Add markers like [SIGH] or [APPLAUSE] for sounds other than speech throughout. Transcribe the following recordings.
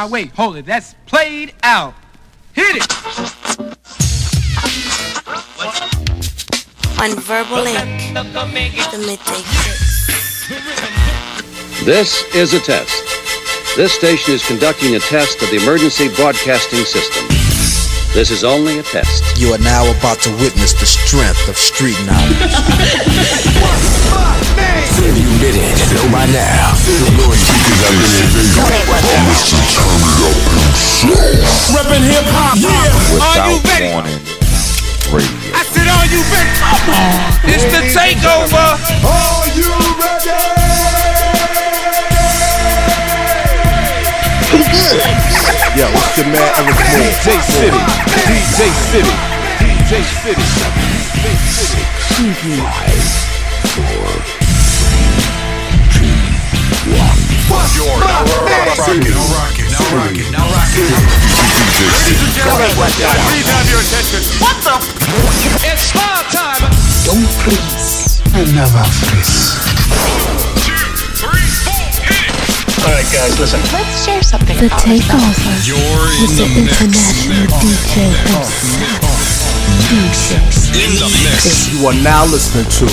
Now wait, hold it. That's played out. Hit it. On Verbal Ink, the Midday Fixx. This is a test. This station is conducting a test of the emergency broadcasting system. This is only a test. You are now about to witness the strength of street knowledge. [LAUGHS] If you know by now. The Lord teaches have been invaded. Mr. Turn It Up himself. Reppin' hip hop, yeah. Are you ready? warning. Radio. I said, are you ready? Come on. It's the takeover. Are you ready? Who's good? Yo, it's your man Eryk Moore. DJ City. DJ City. DJ City. DJ City. Please have your attention. What the? It's small time. Don't please. Another face. Alright guys, listen. Let's share something. The takeover with the international DJ himself, DJ You are now listening to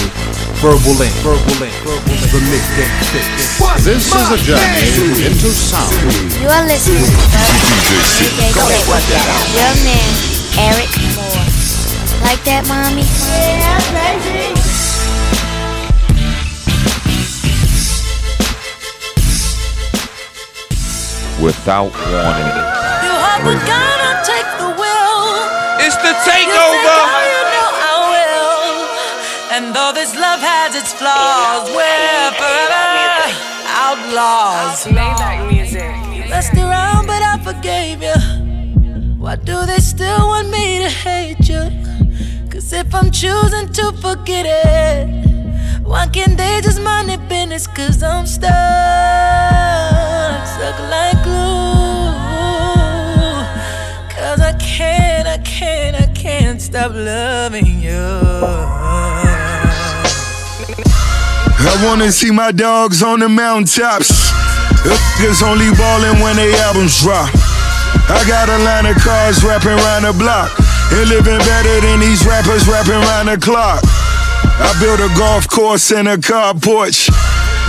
Verbal Ink. Verbal Ink. The Midday Fixx. This is a journey into sound. You are listening to Verbal Ink, DJ Fix. Your man, Eryk Moore. Like that, mommy? Yeah, baby. Without warning. You are the Radio. gonna take the wheel. It's the You takeover. Its flaws, we're forever outlaws. Messed around, but I forgave you. Why do they still want me to hate you? Cause if I'm choosing to forget it, why can't they just mind their business? Cause I'm stuck, stuck like glue. Cause I can't, I can't, I can't stop loving you. I wanna see my dogs on the mountaintops. Niggas only ballin' when they albums drop. I got a line of cars rapping round the block. And living better than these rappers rapping round the clock. I built a golf course and a car porch.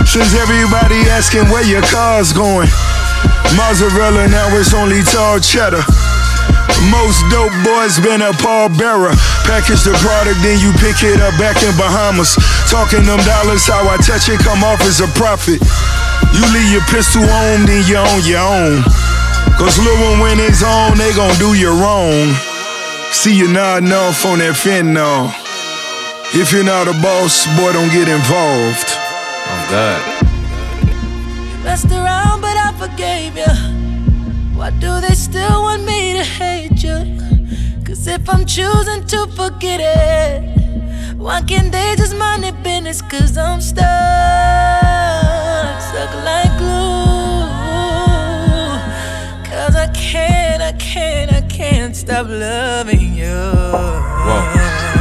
Since everybody asking where your car's going. Mozzarella, now it's only tall cheddar. Most dope boys been a pallbearer. Package the product, then you pick it up back in Bahamas. Talking them dollars, how I touch it, come off as a profit. You leave your pistol on, then you on your own. Cause Lil when it's on, they gon' do you wrong. See you nodding off on that fentanyl. If you're not a boss, boy, don't get involved. Oh, God. Messed around, but I forgave you. Why do they still want me to hate you? Cause if I'm choosing to forget it, why can't they just mind their business? Cause I'm stuck, stuck like glue. Cause I can't, I can't, I can't stop loving you. Whoa,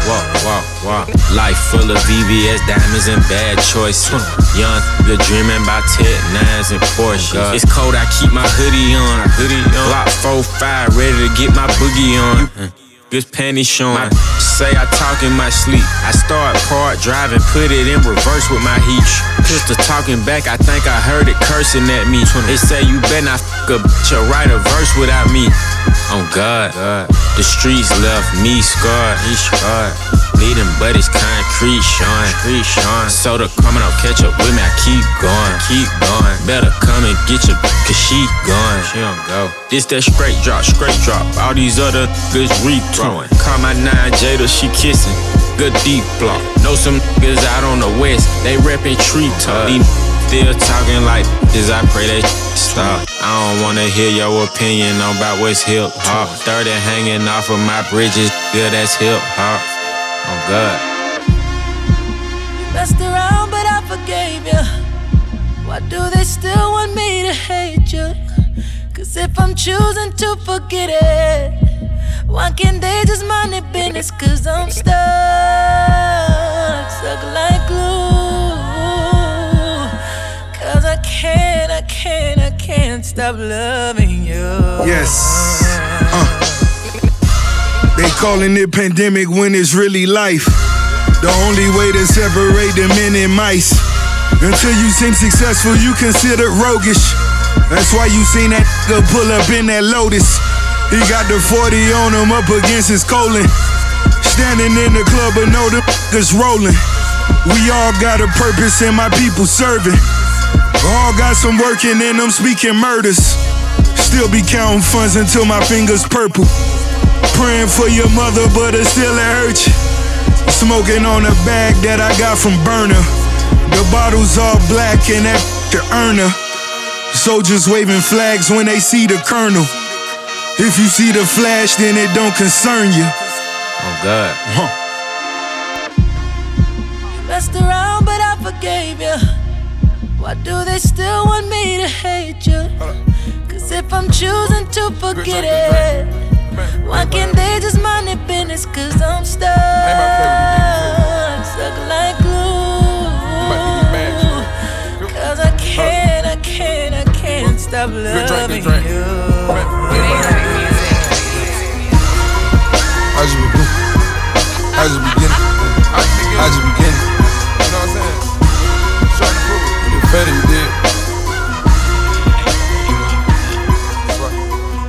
whoa, whoa, whoa. Life full of VVS diamonds and bad choices. Young, good dreaming about Ted Nines and Porsche. it's cold, I keep my hoodie on. Hoodie on. Glock 4-5, ready to get my boogie on. Good panties showing. My say I talk in my sleep. I start part driving, put it in reverse with my heat. Pistol talking back, I think I heard it cursing at me. They say you better not fuck a bitch or write a verse without me. On God, the streets left me scarred. He scarred. Bleeding, but it's concrete, showing. Street showing. Soda coming up, catch up with me. I keep going, keep going. Better come and get your, cause she gone. She don't go. This that straight drop, straight drop. All these other niggas rethrowing. Call my nine Jada, she kissing. Good deep block. Know some niggas out on the west, they reppin' tree. These Still talking like this, I pray they stop. I don't wanna hear your opinion on about what's hip hop. 30 hanging off of my bridges, yeah, that's hip hop. Oh God. You messed around, but I forgave you. Why do they still want me to hate you? Cause if I'm choosing to forget it, why can't they just mind their business? Cause I'm stuck, stuck like glue. Cause I can't, I can't, I can't can't stop loving you. Yes. Uh. They calling it pandemic when it's really life. The only way to separate the men and mice. Until you seem successful, you considered roguish. That's why you seen that nigga pull up in that Lotus. He got the 40 on him up against his colon. Standing in the club, but know the niggas rolling. We all got a purpose and my people serving. All got some working and I'm speaking murders. Still be counting funds until my fingers purple. Praying for your mother, but it still it hurt you. Smoking on a bag that I got from Burner. The bottles all black and that the earner. Soldiers waving flags when they see the colonel. If you see the flash, then it don't concern you. Oh God. Huh. You messed around, but I forgave you. Why do they still want me to hate you? Cause if I'm choosing to forget it, why can't they just mind their business? Cause I'm stuck, stuck like glue. Cause I can't, I can't, I can't stop loving you. I just begin. I just begin. I just begin. You know what I'm saying? Trying to prove it. You better you did.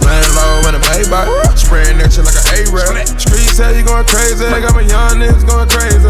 Laying low in a Maybach, spraying that shit like an A-rap. Streets say you going crazy, I got my young niggas going crazy.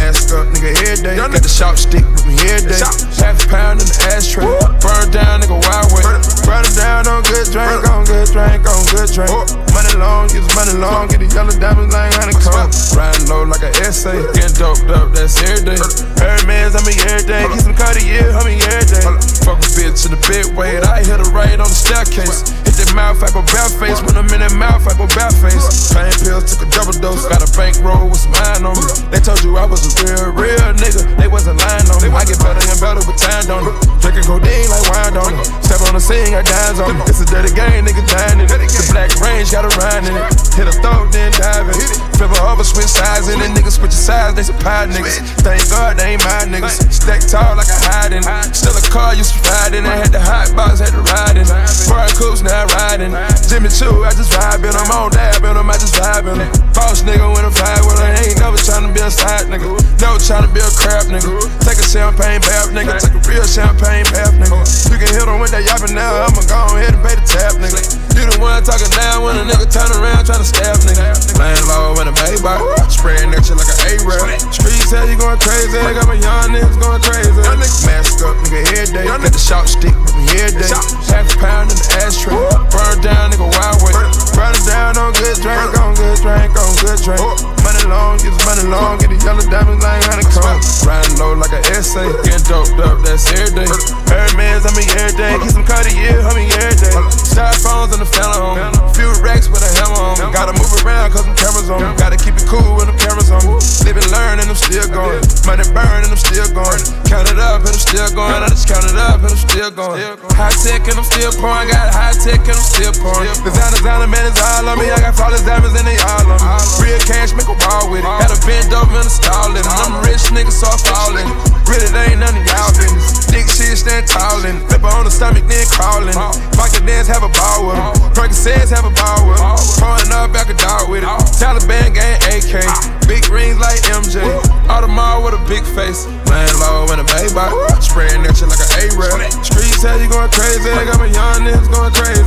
Mask up, nigga, every day. Got the sharp stick with me every day. Half a pound in the ashtray. Burn down, nigga, wild way. Burn it down on good drink, on good drink, on good drink. Money long, get money long, get the yellow diamonds like honeycomb. Riding low like an essay, getting doped up, that's every day. Hermes, I mean every day. Get some Cartier, I mean every day. Fuck a bitch in the bed weight, I hit her right on the staircase. Hit that mouth, I go bare face. When I'm in that mouth, I go bare face. Pain pills, took a double dose. Got a bankroll with some iron on me. They told you I was a real, real nigga. They wasn't lying on me. I get better and better with time, don't it? Drinking codeine like wine, don't it? Step on the scene, got dimes on me. It's a dirty game, nigga dying in it. The black range, got a rhyme in it. Hit a throat, then dive it. Flip her over, switch sides in it. Niggas switch sides, they pie niggas. Thank God they ain't my niggas. Stack tall like a hide in it. Still a car, used to ride in it. Had the hot box, had to ride in it. Foreign coops, now riding. Jimmy Choo, I just vibe in 'em. I don't dab in 'em, I just in 'em. Boss nigga when I'm vibe with her. Ain't never tryna be a side nigga. Never tryna be a crap nigga. Take a champagne bath, nigga. Take a real champagne bath, nigga. You can hit hit 'em with that yapping now. I'ma go ahead and pay the tab, nigga. You the one talking down when a nigga turn around tryna stab, nigga. Laying low in a Maybach, spraying that shit like an A-rap. Streets say you going crazy. I got my young niggas going crazy. Mask up, nigga, every day. Got the shot stick with me every day. Half a pound in the ashtray. Burn down, nigga, wild way. Burn it down on good drink, on good drink, on good drink. Money long, get money long, get the yellow diamonds like honeycomb. Riding low like an essay, getting doped up, that's every day. Hermes, I mean every day. Get some Cartier, I mean every day. Styrofoams on the phantom. Few racks with a hammer on. Gotta move around cause them cameras on me. Gotta keep it cool when them cameras on me. Live and learn and I'm still going. Money burn and I'm still going. Count it up still going. I just count it up and I'm still going. High tech and I'm still pouring. Got high tech and I'm still pouring. Designer, designer, man, it's all on me. I got flawless diamonds and they all on me. Real cash, make a ball with it. Had a bend over and install it. I'm a rich nigga, so I fall in it. Really, there ain't none of y'all business. Dick shit, stand tall in it. Flip on the stomach, then crawling. Pocket dance, have a ball with him. Percocets, have a ball with him. Pouring up, back a dog with it. Taliban gang AK. Big rings like MJ. Audemars with a big face. Laying low in a Maybach. Spraying that shit like an A-rap. Streets say you going crazy. Got my young niggas going crazy.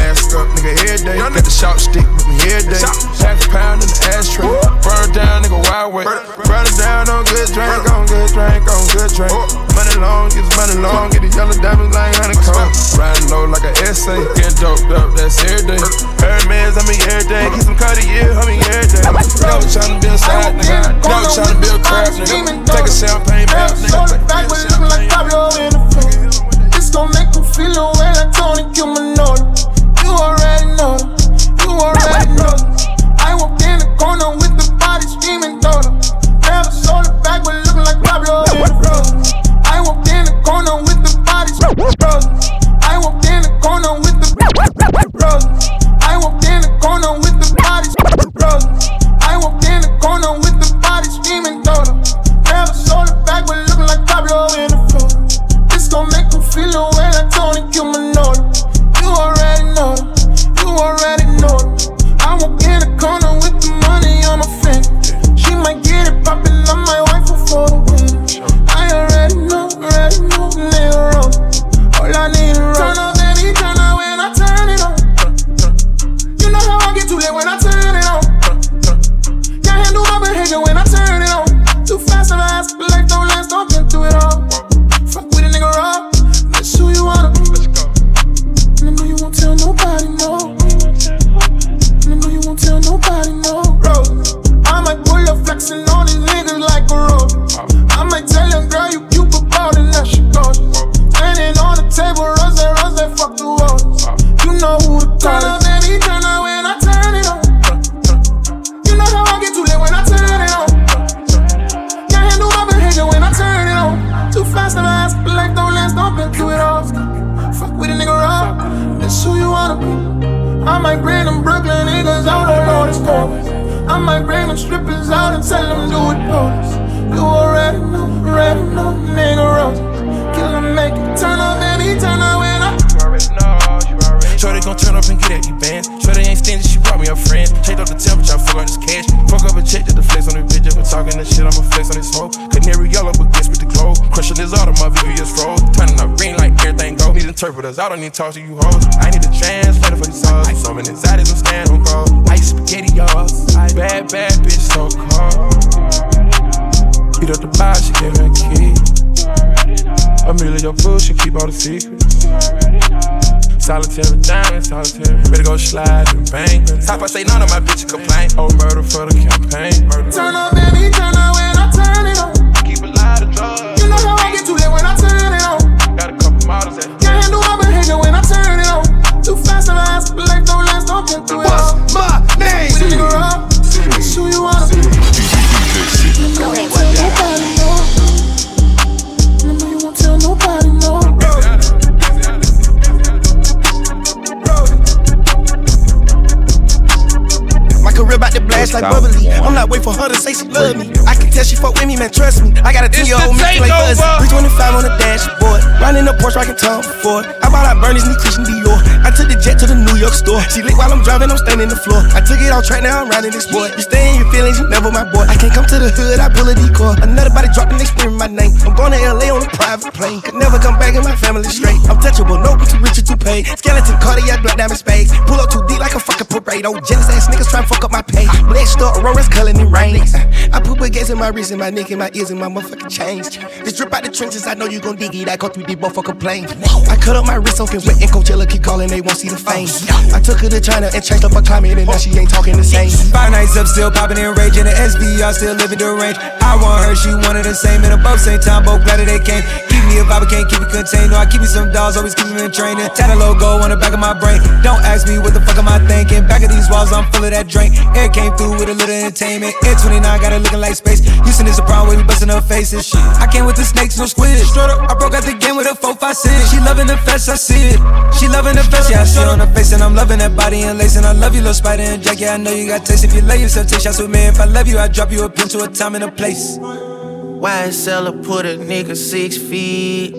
Mask up, nigga, every day. Got the sharp stick with me every day. Half a pound in the ashtray. Burn down, nigga, wild way. Burn it down on good drink, on good drink, on good drink. Money long, get money long, get the yellow diamonds like honeycomb. Riding low like an essay. Getting doped up, that's every day. Hermes, I mean every day. Get some Cartier, I mean every day. Never tryna be a side nigga. Never tryna be a crap nigga. Take a champagne bath, nigga. Take a champagne bath. This gon' make me feel way like Tony Cumanolo. You already know, you already know. I walked in the corner with the body screaming total. Never sold it back, but looking like Pablo in the corner with the bodies. Roses. I walked in the corner with the brothers. I walked in the corner with the bodies. brothers. I walked in the corner with the bodies. screaming, daughter. Never saw the back, but looking like Pablo in the floor. This gon' make them feel away like Tony Cumanola. You already know it. You already know it. I walk in the corner with the money on my finger. She might get it popping on my wife for photos. Leroy, all I need might bring them Brooklyn niggas out on all the stories. I might bring them strippers out and tell them do it police. You already know, already know, nigga rose. Kill them, make it turn up, baby, turn up Shorty gon' turn up and get at these bands. Shorty ain't stingy, she brought me a friend. Checked up the temperature, I fuck on this cash. Fuck up a check just the flex on the bitch. If we talking this shit, I'ma flex on this smoke. Canary yellow, but guess with the glow. Crushing this auto, my VVS froze. Turning up green like everything go. Need interpreters, I don't need talk to you hoes. I need a translator for these hoes. Some in anxieties, I'm stand on call. Ice spaghetti, y'all. Bad, bad bitch, so cold. Beat up the bar, she gave me a key. Amelia, your bullshit, keep all the secrets. Solitary diamond, solitary. Better go slide and bang. Top I say none of my bitches complain. Oh, murder for the campaign. Murder. Turn up, baby, turn up when I turn it on. Keep a lot of drugs. You know how I get too late when I turn it on. Got a couple models that Can't handle my behavior when I turn it on. Too fast to last, but life don't last, don't get through to like bubbly. I'm not waiting for her to say she love me. I can tell she fuck with me, man, trust me. I got a 10 year old me like Buzz. 325 on the dashboard. Riding the Porsche, rocking Tom Ford. I bought out Bernie's new Christian Dior. I took the jet to the New York store. She lit while I'm driving, I'm standing the floor. I took it off track, now I'm riding this boy. You stay in your feelings, you never my boy. I can't come to the hood, I pull a decoy. Another body dropped and they screaming my name. I'm going to LA on a private plane. Could never come back in my family straight. I'm touchable, no, I'm too rich or too paid. Skeleton cardiac, black diamond spades. Pull up too deep like a fucking parade. Oh, jealous ass niggas trying to fuck up my pay. Blessed up, Aurora's culling in rain. I put baguettes in my wrist and my neck and my ears and my motherfucking chains. This drip out the trenches, I know you gon' dig it. I go through the motherfucking plane. I cut up my wrist open wet and Coachella keep calling, they won't see the fame. I took her to China and changed up her climate and now she ain't talking the same. Five nights up, still popping in and raging. The SVR still living the range. I want her, she wanted the same. And both same time, both glad that they came. Keep me a vibe, I can't keep it contained. No, I keep me some dolls, always keep me in training. Tat logo on the back of my brain. Don't ask me what the fuck am I thinking. Back of these walls, I'm full of that drink. Air came through with a little entertainment. Air 29 got it looking like space. Houston is a problem, we busting her faces. Shit. I came with the snakes, no squid. Straight up, I broke out the game with a 4 5 6. She loving the flesh, I see it. She loving the flesh, yeah, I see it on her face. And I'm loving that body and lace. And I love you, little spider and jack. Yeah, I know you got taste. If you love yourself, take shots with me. If I love you, I drop you a pin to a time and a place. YSL put a nigga six feet.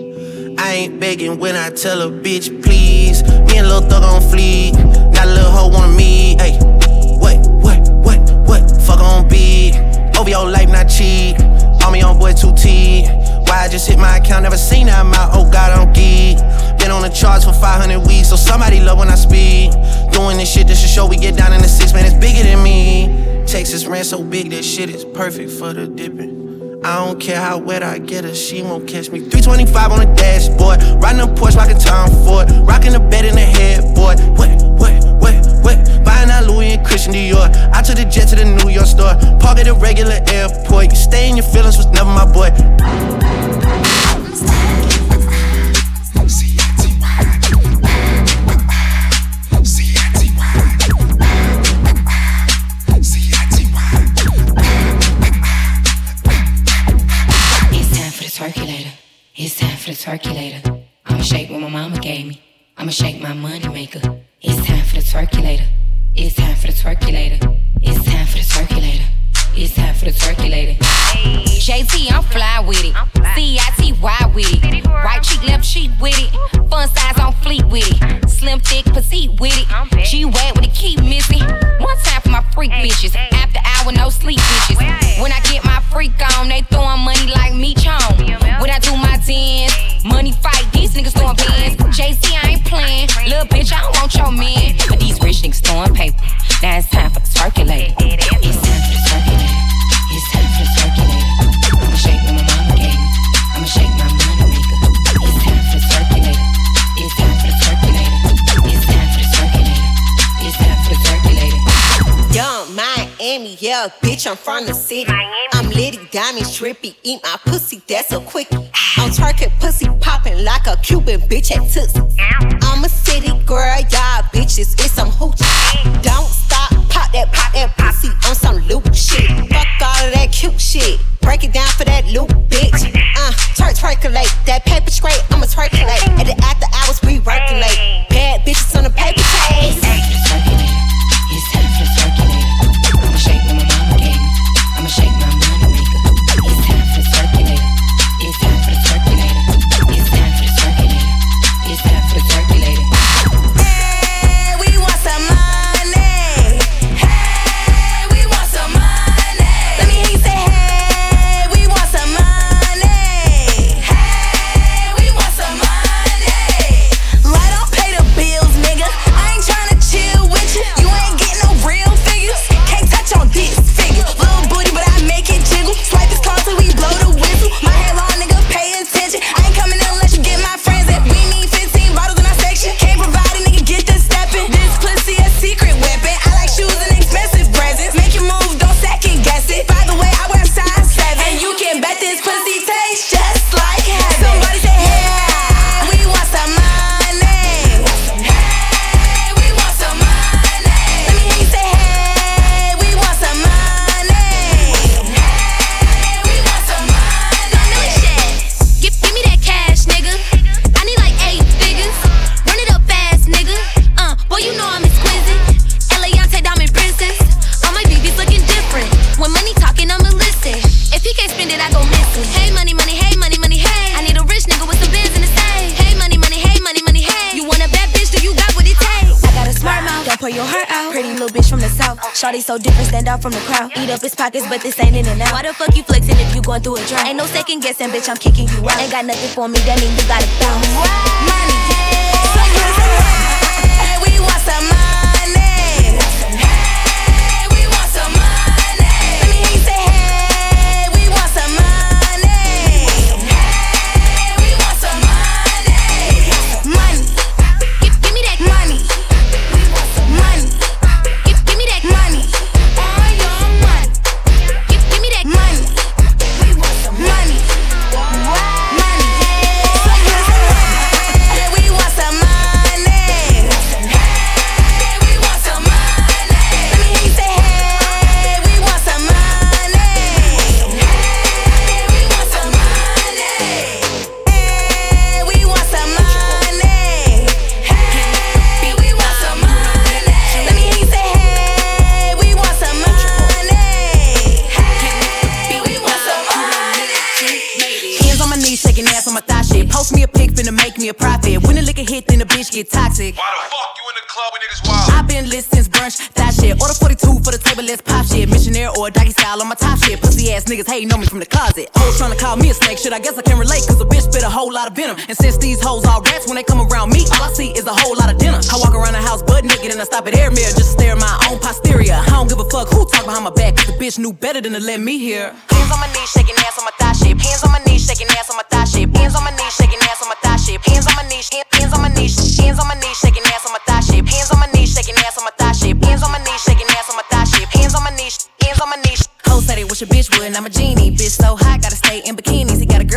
I ain't begging when I tell a bitch please. Me and Lil Thug on fleek. Got a little hoe on me. Hey, your life, not cheat. On me on boy 2T. Why I just hit my account, never seen that amount. Oh God, I'm geek. Been on the charts for 500 weeks, so somebody love when I speak. Doing this shit just to show we get down in the six, man, it's bigger than me. Texas ran so big, that shit is perfect for the dipping. I don't care how wet I get her, she won't catch me. 325 on the dashboard, riding a Porsche, rocking Tom Ford, rocking the bed in the headboard. What, Louis and Christian Dior. I took the jet to the New York store, park at a regular airport. You stay in your feelings was never my boy. It's time for the Twerkulator. It's time for the Twerkulator. I'ma shake what my mama gave me. I'ma shake my money maker. It's time for the Twerkulator. It's time for the Twerkulator. It's time for the Twerkulator. It's time for the Twerkulator. JT, I'm fly with it. C-I-T-Y with it. Right cheek, left cheek with it. Fun size on fleet with it. Slim, thick, petite with it. G-Wag with it, keep missing. One time for my freak bitches. After hour, no sleep bitches. When I get my freak on, they throwing money like me chong. When I do my dance, money fight, these niggas throwing pins. JC, I ain't playing. Little bitch, I don't want your man. But these rich niggas throwing paper. Now it's time for the Twerkulator. It's time for the Twerkulator. Yeah, bitch, I'm from the city. I'm litty, diamond, trippy. Eat my pussy, that's a quickie. I'm twerking, pussy popping like a Cuban bitch at Tootsie. I'm a city girl, y'all bitches, it's some hoochie. Don't stop, pop that, pop that pussy on some loop shit. Fuck all of that cute shit. Break it down for that loop, bitch. Uh, twerk, twerkulate. That paper straight, I'ma twerkulate. At the after hours, we working so different, stand out from the crowd. Eat up his pockets, but this ain't in and out. Why the fuck you flexing if you going through a drought? Ain't no second guessing, bitch, I'm kicking you out. Ain't got nothing for me, that mean you gotta bounce. Money. We want some money. Bitch knew better than to let me hear. Hands on my knees, shaking ass on my thigh shit. Hands on my knees, shaking ass on my thigh shit. Hands on my knees, shaking ass on my thigh shit. Hands on my knees, hands on my knees, hands on my knees, shaking ass on my thigh shape. Hands on my knees, shaking ass on my thigh shape. Hands on my knees, shaking ass on my thigh shape. Hands on my knees, hands on my knees. Ho said it wish a bitch would, and I'm a genie. Bitch so hot, gotta stay in bikinis.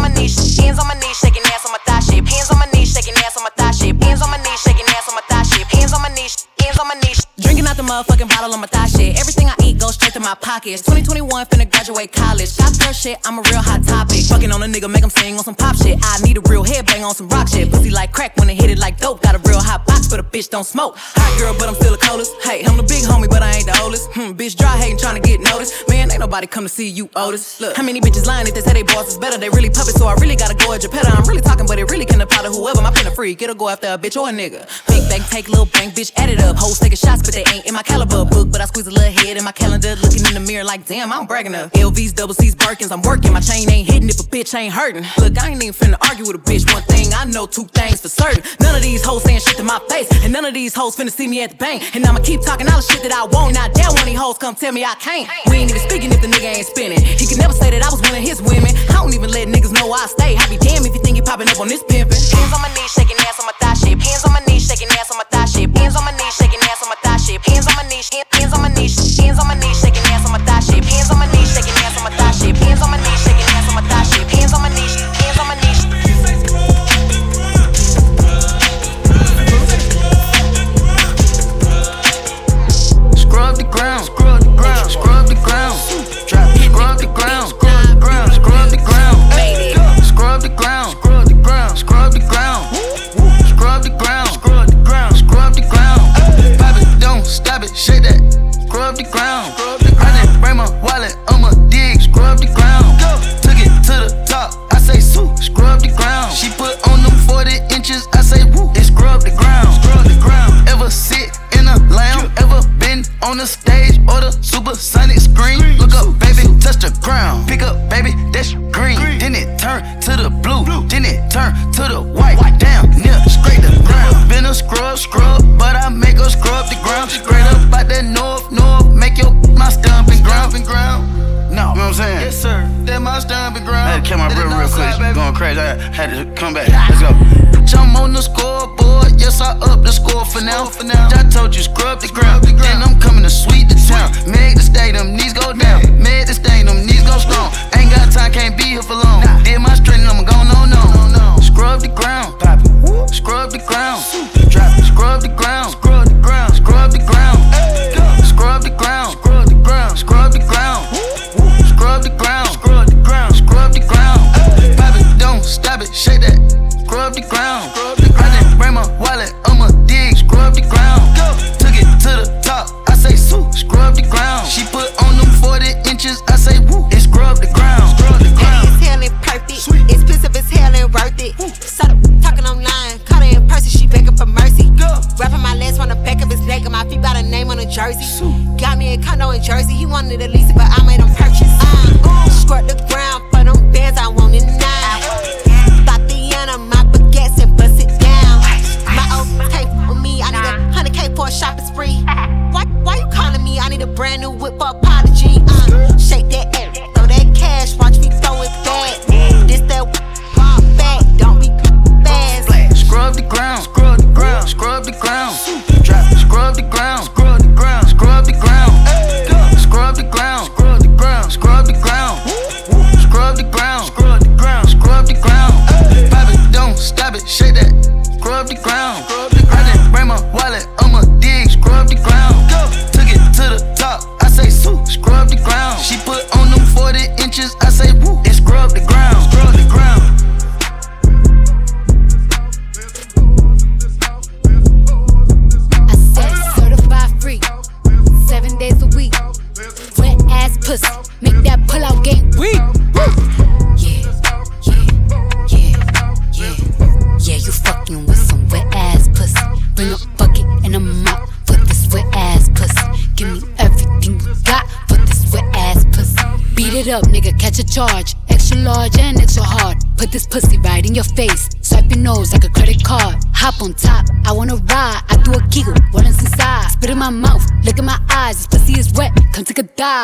my knees, hands on my knees, shaking ass on my thigh shape. Hands on my knees, shaking ass on my thigh shape. Hands on my knees, shaking ass on my thigh shape. Hands on my knees, hands on my knees. Drinking out the motherfucking bottle on my thigh shit. Everything I eat goes straight to my pockets. 2021 finna graduate college. Got first shit, I'm a real hot topic. Fucking on a nigga, make him sing on some pop shit. I need a real headbang on some rock shit. Pussy like crack when it hit it like dope. Got a real hot box, but a bitch don't smoke. Hot girl, but I'm still a coldest. Hey, I'm the big homie, but I ain't the oldest. Hmm, bitch dry hating, trying to get noticed. Man, ain't nobody come to see you, Otis. Look, how many bitches lying if they say they boss is better? They really puppets, so I really gotta go at your petter. I'm really talking, but it really can apply to whoever. My pen a freak, it'll go after a bitch or a nigga. Big bank, take little bank, bitch, add it up. Hoes taking shots, but they ain't in my caliber book. But I squeeze a little head in my calendar. Looking in the mirror like, damn, I'm bragging up. LVs, double C's, Birkins, I'm working. My chain ain't hitting if a bitch ain't hurting. Look, I ain't even finna argue with a bitch. One thing I know, two things for certain. None of these hoes saying shit to my face, and none of these hoes finna see me at the bank. And I'ma keep talking all the shit that I want. Now, one of these hoes come tell me I can't. We ain't even speaking if the nigga ain't spinning. He can never say that I was one of his women. I don't even let niggas know I stay. I be damn if you think you popping up on this pimpin'. Hands on my knees, shaking ass on my thigh shape. Hands on my knees, shaking ass on my thigh shape. Hands on my knees, shaking ass on my thigh shape. Hands on my knees, hands on my knees, hands on my knees, shaking ass on my thigh shape. Hands on my knees, shaking ass on my thigh shape. Hands on my knees, shaking ass on my thigh shape.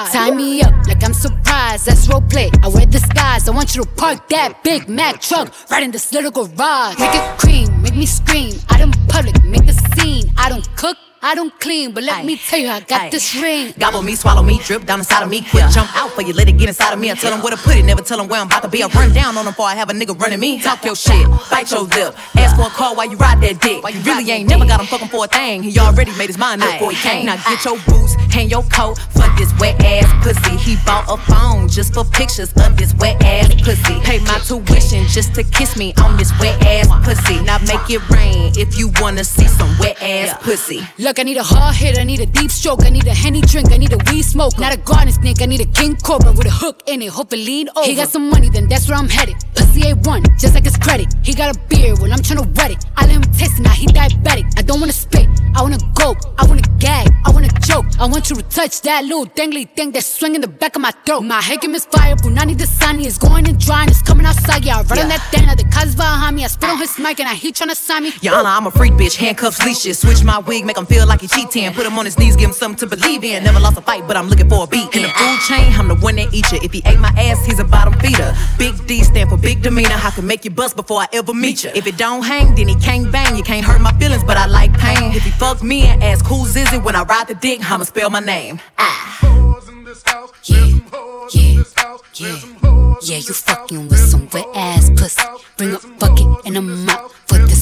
Take. Tie me up like I'm surprised. That's role play. I wear disguise. I want you to park that Big Mac truck right in this little garage. Make it cream, make me scream. Out in public, make a scene. I don't cook. I don't clean, but let me tell you, I got this ring. Gobble me, swallow me, drip down inside of me. Quick jump out for you, let it get inside of me. I tell them where to put it, never tell them where I'm about to be. I run down on them before I have a nigga running me. Talk your shit, bite your lip. Ask for a call while you ride that dick. While you really ain't never got him fucking for a thing. He already made his mind up before he came. Now get your boots, hang your coat for this wet ass pussy. He bought a phone just for pictures of this wet ass pussy. Pay my tuition just to kiss me on this wet ass pussy. Now make it rain if you wanna see some wet ass pussy. Look, I need a hard hit, I need a deep stroke, I need a henny drink, I need a weed smoke. Not a garden snake, I need a king cobra with a hook in it, hope it lean over. He got some money, then that's where I'm headed. Pussy pussy A1, just like his credit. He got a beard when I'm tryna wet it. I let him taste it, now he diabetic. I don't wanna spit, I wanna go, I wanna gag, I wanna choke. I want you to touch that little dangly thing that's swinging the back of my throat. My head is fire, Punani the sunny is going and drying, it's coming outside. Yeah, I run yeah. on that thing, the cuz behind me. I spit on his mic and I he tryna sign me. Honor, I'm a freak bitch, handcuffs, leashes. Switch my wig, make him feel like he cheating. Put him on his knees, give him something to believe in. Never lost a fight, but I'm looking for a beat. In the food chain, I'm the one that eat you. If he ate my ass, he's a bottom feeder. Big D stand for big demeanor. I can make you bust before I ever meet you. If it don't hang, then he can't bang. You can't hurt my feelings, but I like pain. If he fuck me and ask who's is it when I ride the dick, I'ma spell my name. Ah. Yeah, yeah, yeah, yeah, you fucking with some wet ass pussy. Bring a bucket and a mop for this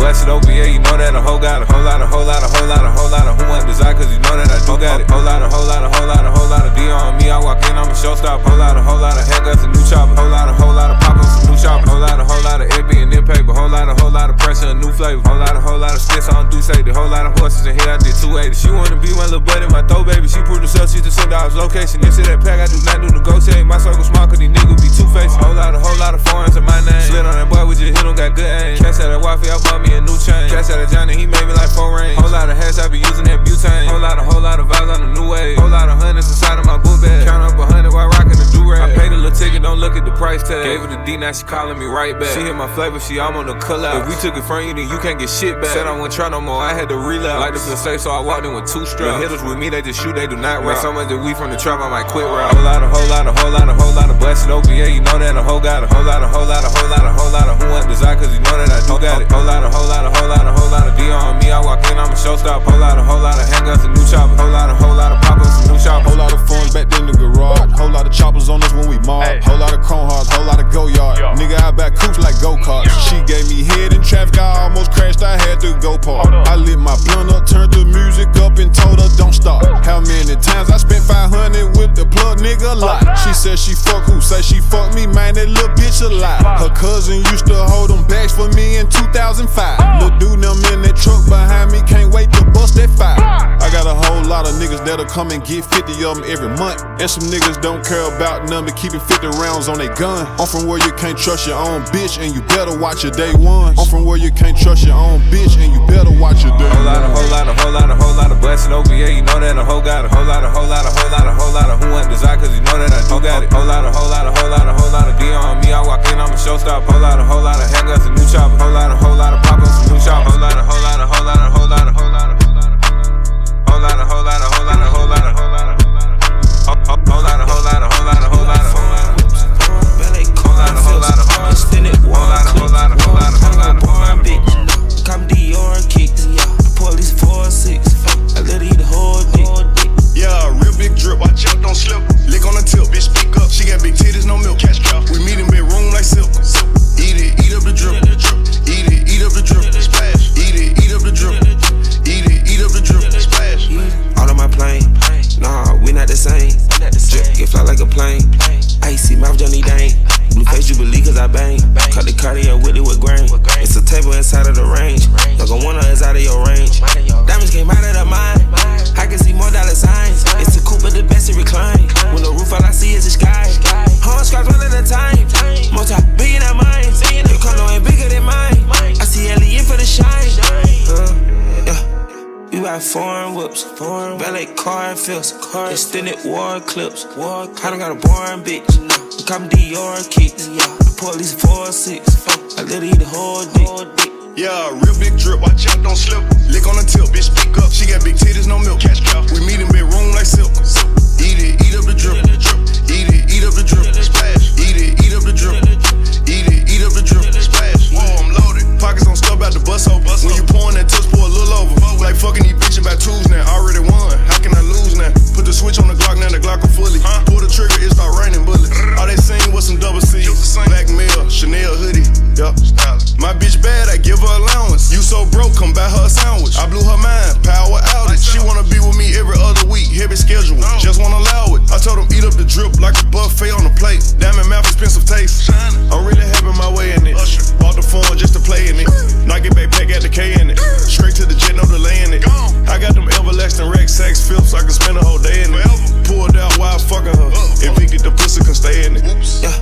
Blessed OVA, you know that a whole got a whole lot, a whole lot, a whole lot, a whole lot of who want desire, cause you know that I do got it. Whole lot, a whole lot, a whole lot, a whole lot of D on me. I walk in, I'm a showstop. Whole lot, a whole lot of haircuts, a new chopper. Whole lot, a whole lot of pop ups, a new shop. Whole lot, a whole lot of it being in paper. Whole lot, a whole lot of pressure, a new flavor. Whole lot, a whole lot of skits on do say. The whole lot of horses in here, I did 280. She wanna be my little buddy, my throw baby. She proved herself, she's the send dollars location. This is that pack, I do not do negotiate. My circle small, cause these niggas be two faced. Whole lot, a whole lot of foreigns in my name. Slid on that boy, we just hit him, got good aim. Cash out that Wi-Fi, I bought me a new chain. Cash out of Johnny, he made me like four rain. Whole lot of hash, I be using that butane. Whole lot of, whole lot of vibes on the new wave. Whole lot of hundreds inside of my book bag. Count up a hundred while rocking the do rag. I paid a little ticket, don't look at the price tag. Gave her the D, now she calling me right back. She hit my flavor, she I'm on the cull out. If we took it from you, then you can't get shit back. Said I wouldn't try no more, I had to relapse. Like to feel safe, so I walked in with two straps. The hitters with me, they just shoot, they do not rap. So much that we from the trap, I might quit rap. Whole lot, a whole lot, a whole lot, a whole lot of blessed OVA. You know that a whole got a whole lot, a whole lot, a whole lot, a whole lot of who want desire, cause you know that I do got it. Whole lot, a whole lot, a whole lot, a whole lot of D on me. I walk in, I'm a showstop. Whole lot, a whole lot of handguns, a new chopper. Whole lot, a whole lot of pop ups, a new shop. Whole lot of phones back in the garage. Whole lot of choppers on us when we mob. Whole lot of chrome hearts, whole lot of go yard. Nigga, I back coops like go karts. She gave me head in traffic, I almost crashed, I had to go park. I lit my blunt up, turned the music up, and told her don't stop. How many times I spent 500 with the plug, nigga, lot. She said she fuck who? Say she fuck me, man, that little bitch a lie. Her cousin used to hold them bags for me in 2005. Lil' dude, them in that truck behind me, can't wait to bust that fire. I got a whole lot of niggas that'll come and get 50 of them every month. And some niggas don't care about none but keeping 50 rounds on their gun. I'm from where you can't trust your own bitch and you better watch your day one. I'm from where you can't trust your own bitch and you better watch your day one. Whole lot, a whole lot, a whole lot, a whole lot of blessed OVA. You know that a whole got a whole lot, a whole lot, a whole lot, a whole lot of who want desire, cause you know that I do got it. Whole lot, a whole lot, a whole lot, a whole lot of D on me. I walk in, I'm a showstop. Whole lot, a whole lot of handguns, a new chopper. Whole lot, a whole lot of pop a new shop. Whole lot, a whole lot, a whole lot, a whole lot, a whole lot, a whole lot, a whole lot, a whole lot, a whole lot, a whole lot, a whole lot, a whole lot, a whole lot, a whole lot, a whole lot, lot. Come Dior kicks, police four six. Big drip. Watch out, don't slip. Lick on the tip, bitch, speak up. She got big titties, no milk. Cash cow. We meet in bedroom like silk. Eat it, eat up the drip. Eat it, eat up the drip. Splash. Eat it, eat up the drip. Eat it, eat up the drip. Splash. My plane. Nah, we not the same. Drip get fly like a plane. Icy mouth, Johnny Dang. Blue face Jubilee, cause I bang. Cut the cardio with it with grain. It's a table inside of the range. Like a winner is out of your range. Diamonds came out of the mine. I can see more dollar signs. It's a coupe, but the best it recline. When the roof, all I see is the sky. Horn scratch one at a time. Foreign whoops, foreign valet car feels, car extended war clips. War, I done got a boring bitch. No. Come Dior kicks, the police four six. I let her eat the whole dick. Yeah, real big drip. Watch out, don't slip. Lick on the tip, bitch, speak up. She got big titties, no milk. Cash cow. We meet in bedroom like silk. Eat it, eat up the drip. Eat it, eat up the drip. Splash. Eat it, eat up the drip. Eat it, eat up the drip. Splash. Whoa, I'm loaded pockets on stub out the bus over. When you pouring that touch, pour a little over. Like fucking these bitches by twos now. Already won. How can I lose now? Put the switch on the Glock, now the Glock I'm fully. Pull the trigger, it start raining bullets. All they seen was some double C's. Black male, Chanel hoodie. Yup. My bitch bad, I give her allowance. You so broke, come buy her a sandwich. I blew her mind, power out. She wanna be with me every other week, heavy schedule. Just wanna allow it. I told him eat up the drip like a buffet on a plate. Diamond mouth, expensive taste. I'm really having my way in it. Bought the phone just to play pay me. Nike back pack at the K in it. Straight to the jet, no delay in it. I got them everlasting rack sacks, Phillips, I can spend a whole day in it. Pulled out while fucking her. If he get the pussy, can stay in it. Yeah.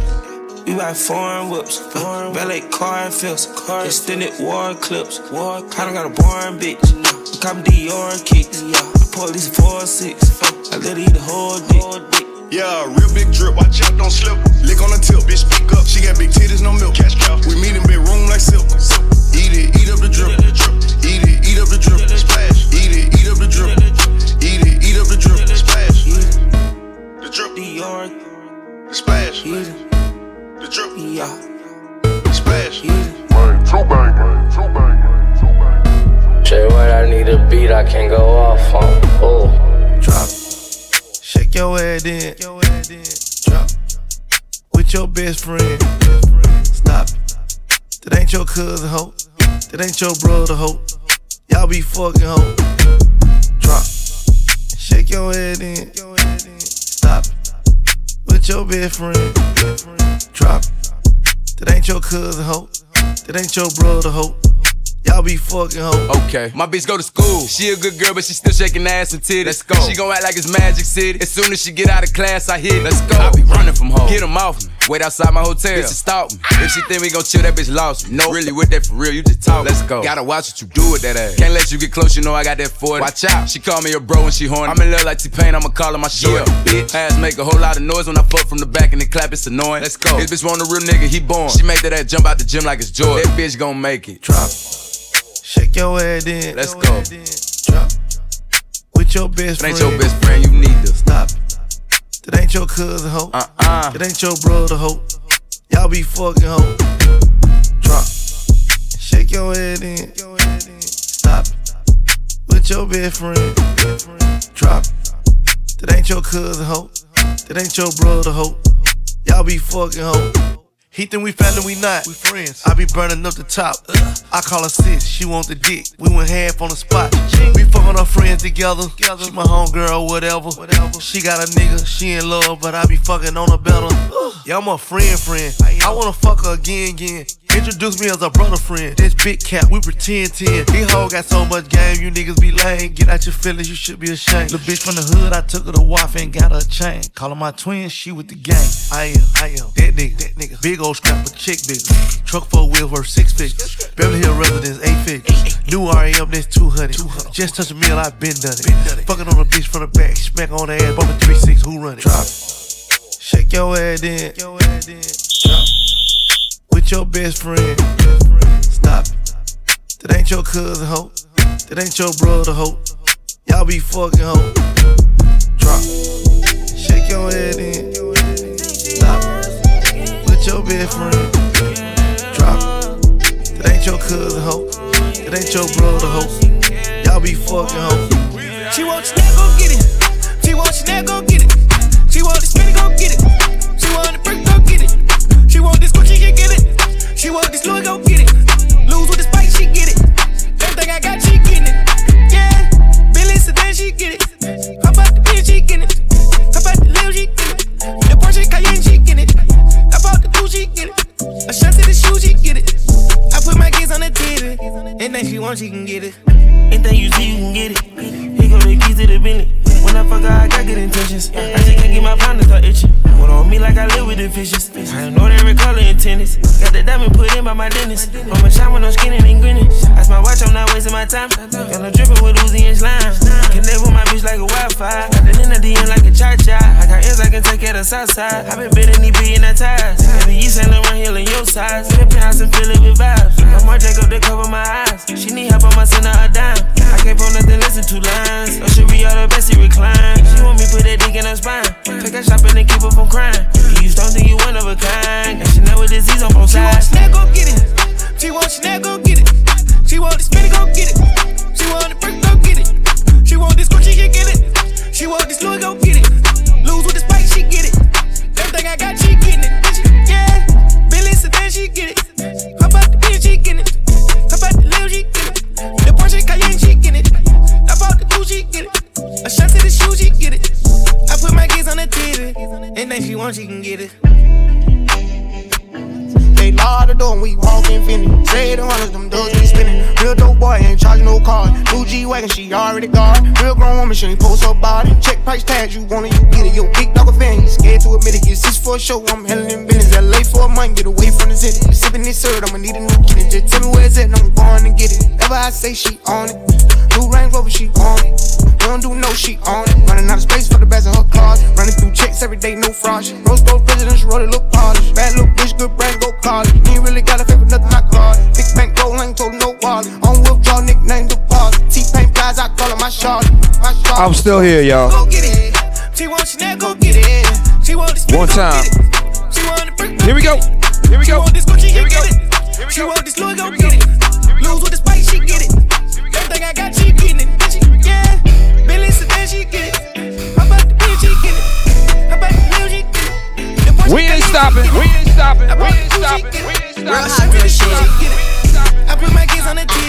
We ride foreign whoops, foreign ballet car and fills, extended war clips. War clip. I don't got a boring bitch. Look, I'm Dior kicks. Yeah. I pour at least four six. I let eat the whole dick. Yeah, real big drip. Watch out, don't slip. Lick on the tip, bitch. Speak up. She got big titties, no milk. Cash cow. We meet in big room like silk. Eat it, eat up the drip. Eat it, eat up the drip. Splash. Eat it, eat up the drip. Eat it, eat up the drip. Splash. The drip. Dior. Splash. The drip. Yeah. Splash. Man, two bang, man, two bang, man, two bang. Say what I need a beat, I can go off on. Oh. Drop. Shake your head in. Drop. With your best friend. Stop it. That ain't your cousin, hoe. That ain't your brother, hoe. Y'all be fucking hoe. Drop. Shake your head in. Stop it. With your best friend. Drop. That ain't your cousin, hoe. That ain't your brother, hoe. Y'all be fucking hoe. Okay, my bitch go to school. She a good girl, but she still shaking ass and titties. Let's go. She gon' act like it's Magic City. As soon as she get out of class, I hit. Let's go. I be running from home. Get 'em off me. Wait outside my hotel. Bitch, stalk me. If she think we gon' chill, that bitch lost me. No, really with that for real. You just talk. Let's go. Gotta watch what you do with that ass. Can't let you get close. You know I got that 40. Watch out. She call me a bro when she horny. I'm in love like T-Pain. I'ma call her my shit. bitch. Ass make a whole lot of noise when I fuck from the back and the clap. It's annoying. Let's go. This bitch want a real nigga. He born. She make that ass jump out the gym like it's joy. That bitch gon' make it. Drop. Shake your head in. Let's go. Drop. With your best That friend. ain't your best friend. You need to Stop it. That ain't your cousin, hoe. Uh-uh. That ain't your brother, hoe. Y'all be fucking hoe. Drop. Shake your head in. Stop it. With your best friend. Drop. That ain't your cousin, hoe. That ain't your brother, hoe. Y'all be fucking hoe. He think we family, we not. We friends. I be burning up the top. Uh. I call her sis, she want the dick. We went half on the spot. We fucking our friends together. She my homegirl, whatever. Whatever. She got a nigga, she in love, but I be fucking on her better. Yeah, I'm a friend, friend. I wanna fuck her again, again. Introduce me as a brother friend. This big cap, we pretend 10. These hoes got so much game, you niggas be lame. Get out your feelings, you should be ashamed. Little bitch from the hood, I took her to wife and got her a chain. Call her my twin, she with the gang. I am, I am. That nigga, that nigga. Big old scrapper, chick big. Truck four wheels worth six figures. Beverly Hill residence, eight figures. New RAM, that's 200. Just touch a meal, I've been done it. Fucking on a bitch from the back, smack on the ass, bumping 3-6, who run it? Drop it. Shake your head in. Drop. With your best friend. Stop it. That ain't your cousin, hoe. That ain't your brother, hoe. Y'all be fucking hoe. Drop. Shake your head in. Stop it. With your best friend. Drop. it. That ain't your cousin, hoe. That ain't your brother, hoe. Y'all be fucking hoe. She want Chanel, go get it. She want Chanel, go get it. She want the skinny, go get it. She want the brick, go get it. She want this Gucci, she get it. She want this Louis, go get it. Lose with the spike, she get it. Everything I got, she getting it. Yeah, Bentley sedan, she get it. Hop out the bitch, she get it. Hop out the lil, she get it. The Porsche Cayenne, she get it. I bought the two, she get it. A shot to the shoe, she get it. I put my kids on the TV. Anything she want, she can get it. Anything you see, you can get it. He go the keys to the Bentley. When I fuck her, I got good intentions. I just can't get my pound to start itching. Put on me like I live with the fishes. I know every color in tennis. Got the diamond put in by my dentist. On my shine when I'm skinning and grinning. That's my watch, I'm not wasting my time. Got no dripping with Uzi and slime. Connect with my bitch like a Wi-Fi. Got the in the DM like a cha-cha. I got ends I can take of the south side. I been bending these being that ties. Baby, you Saint Laurent Hill in your size. Flip house and fill it with vibes. I'm more Jacob to cover my eyes. She need help, I'ma send her a dime. I can't pull nothing, listen two lines. Or should be all the best, he recline. She want me put that dick in her spine. Take her shopping and keep her from crying. You don't think you one of a kind. And she know with disease on both sides. She want Chanel, go get it. She want Chanel, go get it. She want the spinny, go get it. She want the brick, go get it. She want this Gucci, she get it. She want this Louis, go get it. Lose with the spike, she get it. Everything I got, she getting it. Yeah, Billy Sedan, she get it. Hop out the bitch, she getting it. Hop out the lil, she get it. The Porsche Cayenne, she get it. I bought the two, she get it. A shot to the shoe, she get it. I put my kids on the TV. Anything she want, she can get it. They lock the door and we walk infinity. Say the hundreds, them doors we spinning. Real dope boy ain't charging no car. New G G-Wagon, she already it. Real grown woman, she ain't post her body. Check price tags, you want it, you get it. Yo, big dog a fan, you scared to admit it. It's just for a show, I'm hella in business. LA for a month, get away from the city. Sipping this syrup, I'ma need a new kitty. Just tell me where it's at, and I'm going to get it. Ever I say she on it. New Range Rover, she on it. Don't do no, she on it. Running out of space for the best of her cars. Running through checks every day, no fraud. She Rose gold president, roll it, look polished. Bad little bitch, good brand, go college. He ain't really got a favor, nothing I call it. Big bank roll, I ain't told no wallet. On withdraw, nickname deposit. T-Pain flies, I call her my shawty. I'm still here, y'all. Go get it. She want Chanel, go get it. She want this One time. She want the brick, Here we go. Here we She go. want this Gucci, Here we get go. it. She want this Louis, go get it. Lose with the spice, she get it. Everything I got, she getting it. Bitch, yeah. Billy sedan, she get it. How about the bitch, she get it. How about the little, she get it. We ain't stopping. We ain't stopping. We ain't stopping. We ain't. Real stopping. hot girl shit. I put my kids on the titty.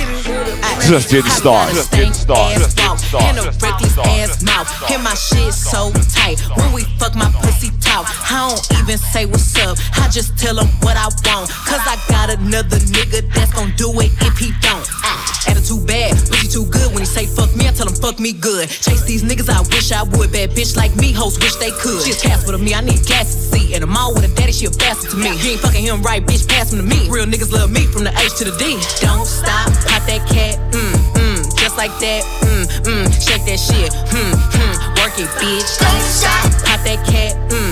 Just getting started. Just getting started. Just getting started. And a Just getting reckless started. ass mouth. And my shit so tight. When we fuck my pussy talk, I don't even say what's up. I just tell him what I want. Cause I got another nigga that's gon' do it if he don't. Ah, Attitude bad, but he too good. When he say fuck me, I tell him fuck me good. Chase these niggas, I wish I would. Bad bitch like me, hoes wish they could. She a Casper to me, I need gas to see. And I'm all with a daddy, she a bastard to me. You ain't fucking him right, bitch, pass him to me. Real niggas love me from the H to the D. Don't stop, pop that cat, mm, mm, just like that, mm, mm, shake that shit, mm, mm, work it, bitch. Stop, pop that cat, mm,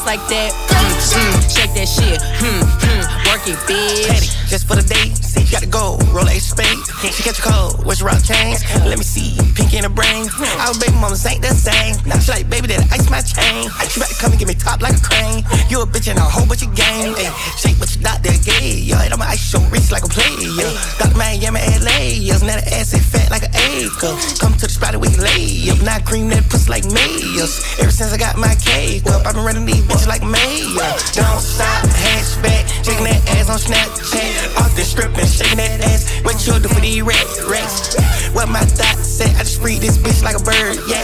just like that, mm, mm, shake that shit, mm, mm, work it, bitch. Just for the date. See, you gotta go. Roll a spade. She catch a cold. What's your rock chains? Let me see. Pink in the brain. Our baby mamas ain't the same. Now she like, baby, that ice my chain. She about to come and get me top like a crane. You a bitch and a whole bunch of game. Ay, shake what your doctor gay. Yo, and I'ma ice your wrist like a player. Dr. Miami, LA. Yes, now the ass is fat like an acre. Come to the spot where you lay up. Now I cream that pussy like mayors. Ever since I got my cake up, I've been running these bitches like mayor. Don't stop, hatchback. Shaking that ass on Snapchat. Off the strip and shaking that ass. What you do for these rats? What my thoughts said, I just free this bitch like a bird, yeah.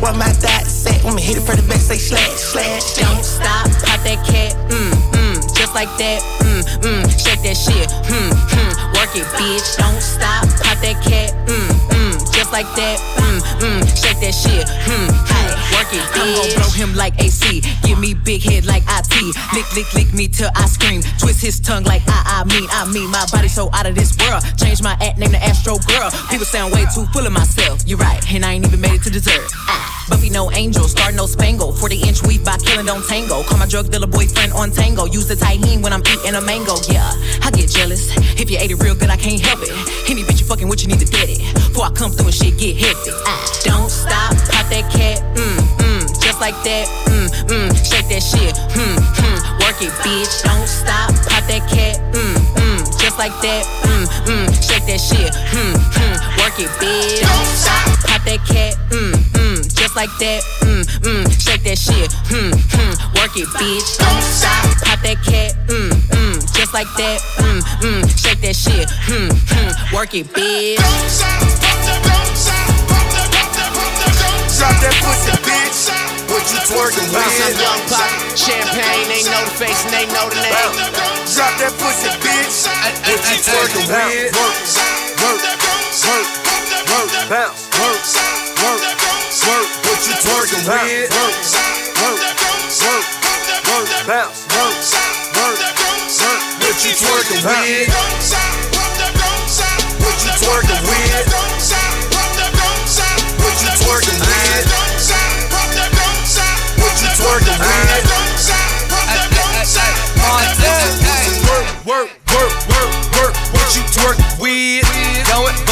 What my thoughts said, when me hit it for the back, say slash, slash. Don't stop, pop that cat, mm, mm, just like that, mm, mm, shake that shit, mm, mm, work it, bitch. Don't stop, pop that cat, mm, mm, just like that, mm, mm, shake that shit, mm, mm, work it, bitch. I'm gon' blow him like AC, give me big head like IT, lick, lick, lick me till I scream, twist his tongue like I, I mean, I mean, my body so out of this world. Change my act, name the Astro Girl. People sound way too full of myself. You're right, and I ain't even made it to dessert. Ah, Buffy no angel, star no spangle. 40 inch weave by killing don't tango. Call my drug dealer boyfriend on tango. Use the Tajín when I'm eating a mango. Yeah, I get jealous. If you ate it real good, I can't help it. Any bitch you fucking with, you need to dead it. Before I come through and shit get hefty. Ah, don't stop, pop that cat, mm, mm, just like that, mm, mm, shake that shit, mm, mm, work it, bitch. Don't stop, pop that cat, mm, mm, just like that, mm, mm, shake that shit, mm, mm, work it, bitch. Don't stop, pop that cat, mm, mm, just like that, mm, mm, shake that shit, mm, mm, work it, bitch. Don't stop, pop that cat, mm, mm, just like that, mm, mm, shake that shit, mm, mm, work it, bitch. Drop that pussy, bitch. What you twerking with? Bounce young pop, champagne, they know the face and they know the name. Drop that pussy, bitch. What you twerking with? Work, work, work, work, bounce, Work, work, work, work, bounce, work, work, work. What you twerking with? What you twerking with?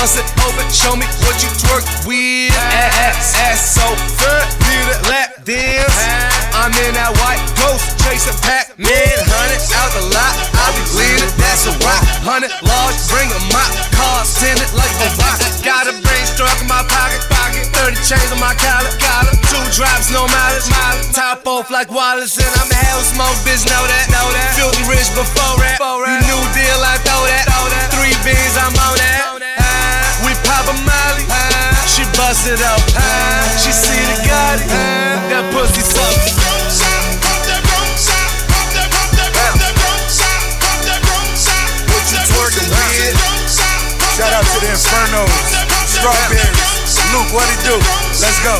Bust it open. Show me what you twerk with. Ass, ass so good. Need a lap dance. I'm in that white ghost chasing Pac-Man. Hundred out the lot. I be bleeding. That's a rock. Hundred large. Bring a mop. Cars tinted like a rock. Got a brain struck in my pocket. Pocket. 30 chains on my collar. Collar. Two drops, no mileage. Mileage. Top off like Wallace. And I'm a hell smoke, bitch. Know that. Know that. Filthy rich before that. You new deal, I throw that. Three beans, I'm on that. We pop a molly. She bust it. Ah, She see the Gotti. That pussy suck. Shout out to the Infernos. Straw go.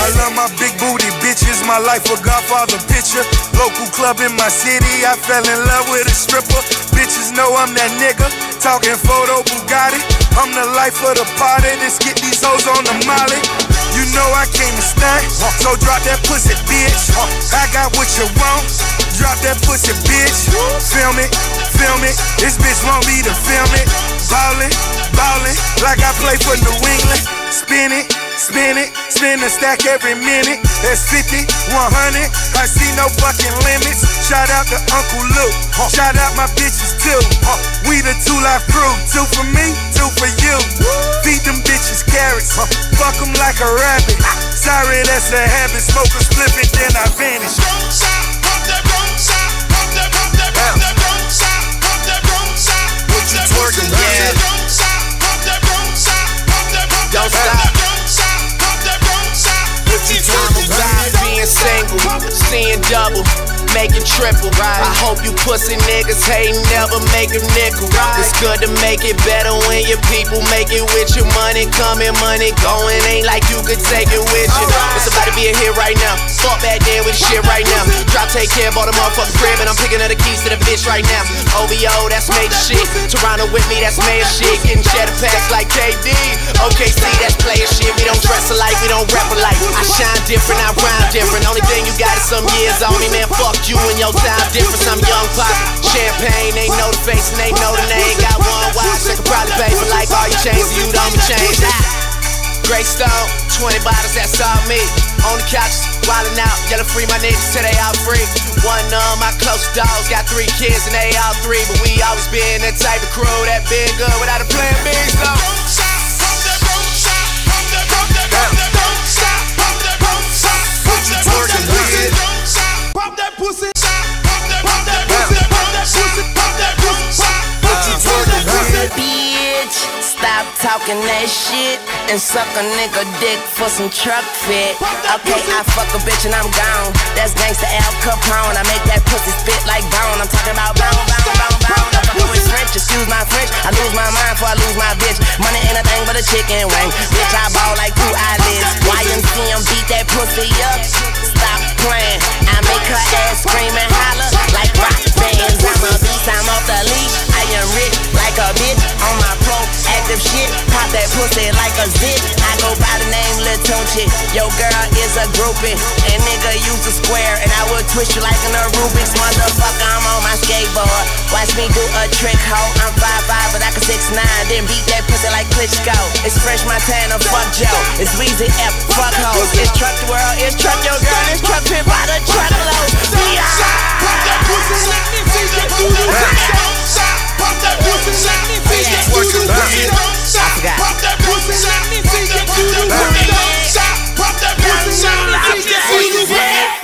I love my big booty bitches, my life a Godfather picture. Local club in my city, I fell in love with a stripper. Bitches know I'm that nigga, talking photo Bugatti. I'm the life of the party, let's get these hoes on the molly. You know I came to stunt, so drop that pussy, bitch. I got what you want, drop that pussy, bitch. Film it, film it, this bitch want me to film it. Ballin', ballin', like I play for New England. Spin it, spin it, spin the stack every minute. That's 50, 100, I see no fucking limits. Shout out to Uncle Luke, shout out my bitches too. We the 2 Live Crew, two for me, two for you. Feed them bitches carrots, fuck them like a rabbit. Sorry, that's a habit, smoke a it, then I vanish. Twerking, yeah. Don't stop. What you twerking, God, being single, seeing double. Making triple, right? I hope you pussy niggas hate never make a nickel. Right? It's good to make it better when your people make it with your money coming, money going. Ain't like you could take it with you. Right. It's about to be a hit right now. Fuck back then with the shit right now. Drop, take care, bought a motherfucking crib, and I'm picking up the keys to the bitch right now. OVO, that's major shit. Toronto with me, that's mayor shit. Getting cheddar packs like KD. OKC, that's player shit. We don't dress alike, we don't rap alike. I shine different, I rhyme different. Only thing you got is some years on me, man. Fuck you and your time difference. I'm young pop. Champagne, they know the face and they know the name. Got one watch, they could probably pay for like all your chains, you don't be changed. Ah. Great Stone, 20 bottles, that's all me. On the couch, wildin' out, yelling free my niggas till they all free. One of my close dogs got three kids and they all three, but we always been that type of crew that been good without a plan B. So. Pop that pussy. What you twerking with? Bitch, stop talking that shit and suck a nigga dick for some truck fit. Okay, I fuck a bitch and I'm gone. That's gangsta Al Capone. I make that pussy spit like bone. I'm talking about bone, bone, bone, bone. I'm fucking with French, excuse my French. I lose my mind before I lose my bitch. Money ain't a thing but a chicken wing. Bitch, I ball like two eyelids. YMCM beat that pussy up. Playing. I make her ass scream and holler like rock bands. I'm a beast, I'm off the leash. I am rich like a bitch on my pro active shit. Pop that pussy like a zit. I go by the name Lil. Yo girl is a groupie. And nigga use a square. And I will twist you like an Rubik's motherfucker. I'm on my skateboard. Watch me do a trick, ho. I'm 5'5, but I can 6'9. Then beat that pussy like Klitschko. It's French Montana, fuck Joe. It's Weezy F, fuck hoes. It's Truck the World, it's Truck Your Girl. It's Truck Pimp by the truckload. Yeah. Pussy, Pop that pussy, let me see that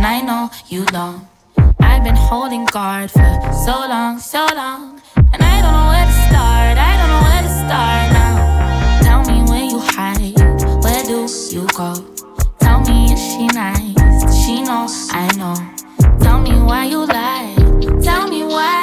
and I know you long. I've been holding guard for so long, so long, and I don't know where to start. I don't know where to start now. Tell me where you hide, where do you go? Tell me is she nice? She knows I know. Tell me why you lie. Tell me why.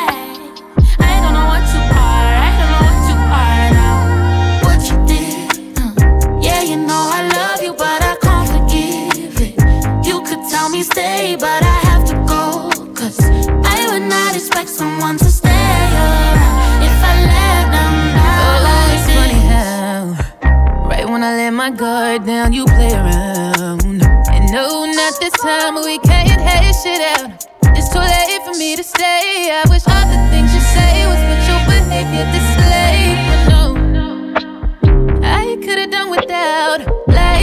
Let my guard down, you play around. And no, not this time, we can't hate shit out. It's too late for me to stay. I wish all the things you say was what your behavior displayed. But no, I could've done without. Life.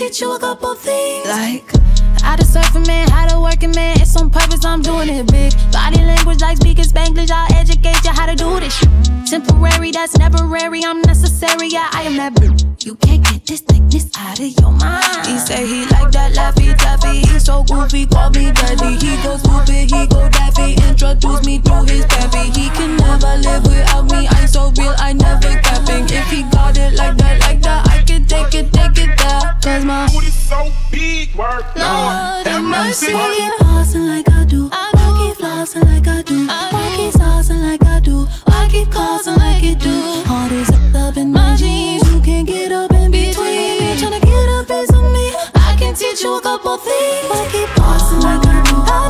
Teach you a couple things. Like, how to surf a man, how to work a man. It's on purpose, I'm doing it big. Body language like speaking Spanglish, I'll educate you how to do this shit. Temporary, that's temporary, I'm necessary, yeah, I am that bitch. You can't get this thickness out of your mind. He say he like that laffy taffy. He so goofy, call me daddy. He go stupid, he go daffy. Introduce me to his pappy. He can never live without me. I'm so real, I never capping. If he got it like that, like that, I can take it, take it there. Cause my booty so big, word, Lord, have. Why keep pausing like I do? Why keep flossing like I do? Why keep saucing like I do? Why keep causing like you do? All this up up in my jeans, you can't get up in between. To get a piece of me. I can teach you a couple things. Why keep pausing like I do? Why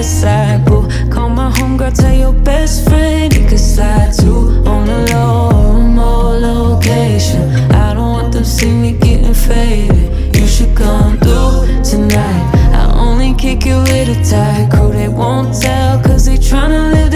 Boo. Call my homegirl, tell your best friend he could slide too on the low, remote location. I don't want them see me getting faded. You should come through tonight. I only kick it with a tight crew. They won't tell, cause they tryna live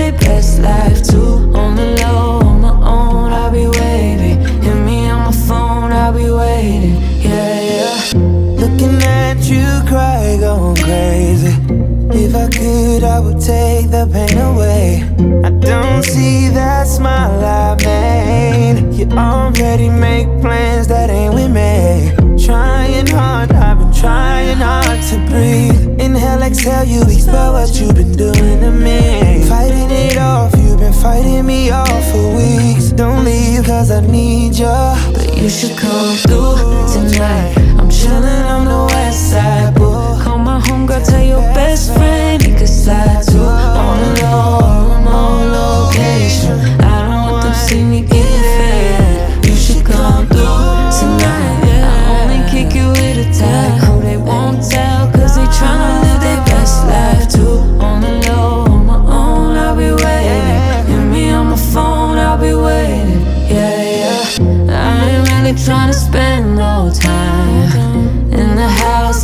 I would take the pain away. I don't see that smile I made. You already make plans that ain't with me. Trying hard, I've been trying hard to breathe. Inhale, exhale, you expel what you've been doing to me. Fighting it off, you've been fighting me off for weeks. Don't leave, cause I need you. But you should come through tonight. I'm chillin' on the west side, boo. Homegirl, tell your best friend he could slide too. On the low, remote location.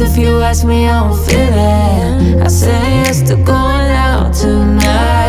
If you ask me, I don't feel it. I say yes to going out tonight.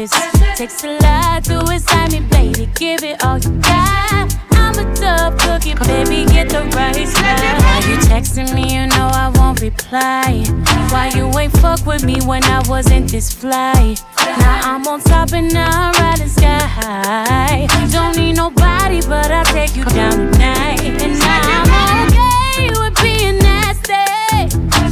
Takes a lot to excite me, baby. Give it all you got. I'm a tough cookie, baby. Get the right spot. Why you texting me? You know I won't reply. Why you ain't fuck with me when I wasn't this fly? Now I'm on top and now I'm riding sky high. Don't need nobody, but I'll take you down tonight. And now I'm okay with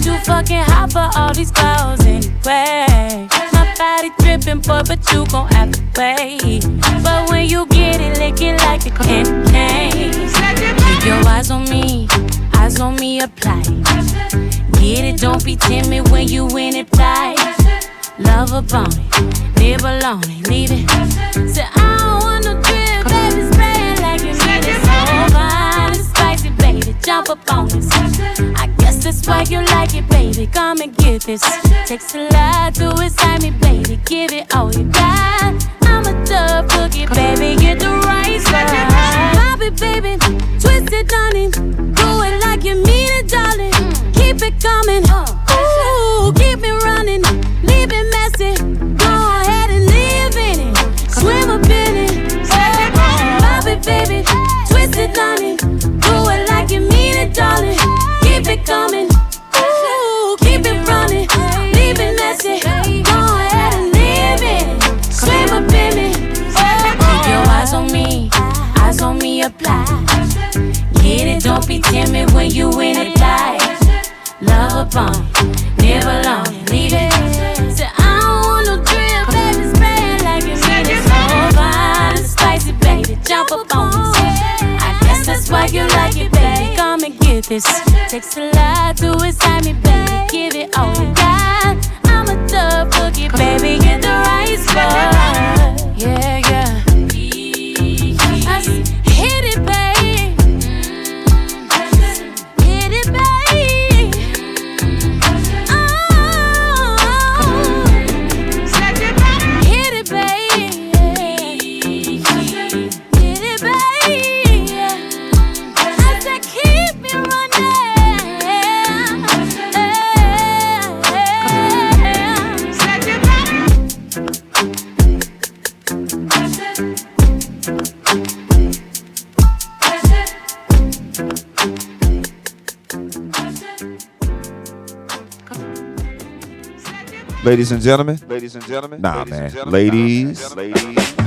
Too fucking hot for all these clothes anyway. My body dripping, boy, but you gon' have to pay. But when you get it, lick it like a candy cane. Keep your eyes on me, eyes on me, apply. Get it, don't be timid when you in it, fly. Love upon it, live alone it, leave it. Say, I don't want no drip, baby, spray it like you need it. So fine and spicy, baby, jump up on this. That's why you like it, baby. Come and get this. Takes a lot to excite me, baby. Give it all you got. I'm a tough cookie, baby. Get the right spot. Pop it, baby. Twist it, honey. Do it like you mean it, darling. Keep it coming. Ooh, keep it running. Leave it messy. Go ahead and live in it. Swim up in it. Pop it, baby. Twist it, honey. Do it like you mean it, darling. It coming. Ooh, keep it running. Leave it messy. Go ahead and live it. Swim up in it. Keep your eyes on me. Eyes on me, apply. Get it, don't be timid when you in it, fly. Love upon it, live alone, this. Takes a lot to excite me, baby. Give it all you got. I'm a tough cookie, baby. Get the right spot. Yeah, yeah. I Ladies and gentlemen. Ladies and gentlemen. Nah, Ladies man. gentlemen. Ladies. Nah, man. Ladies.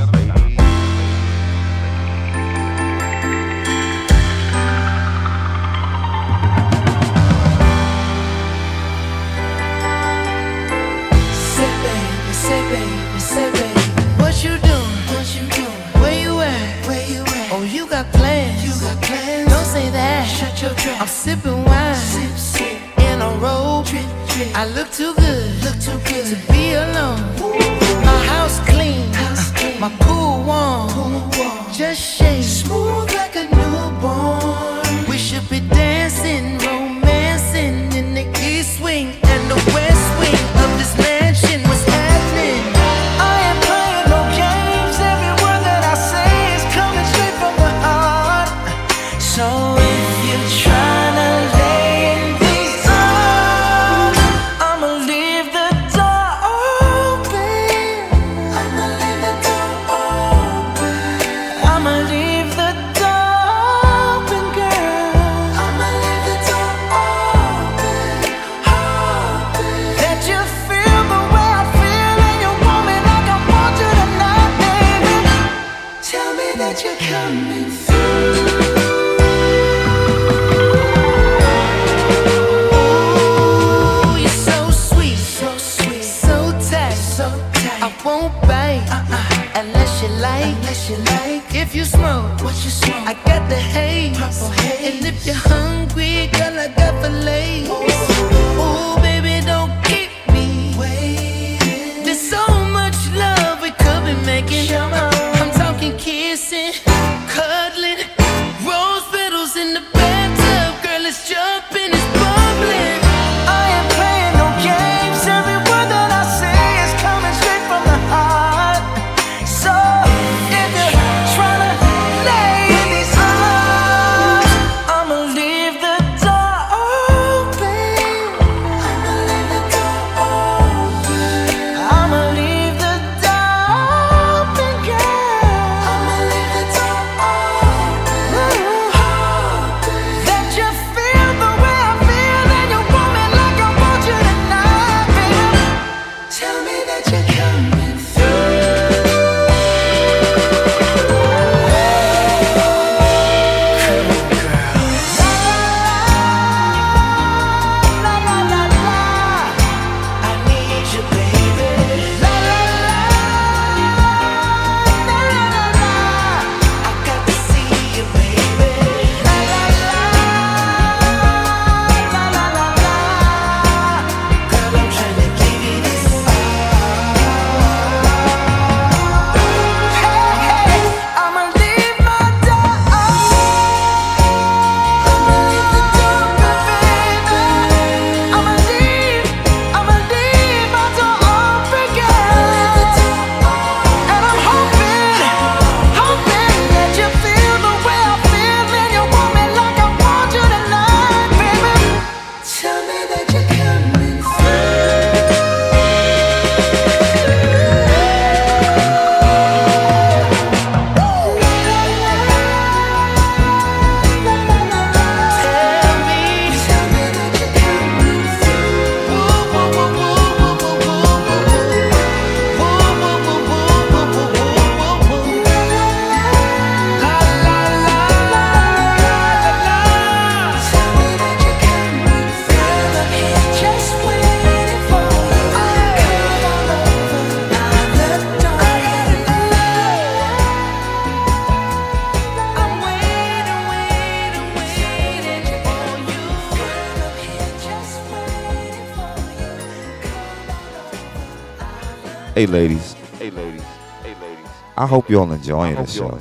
ladies. Hey, ladies. Hey, ladies. I hope you all enjoying the show.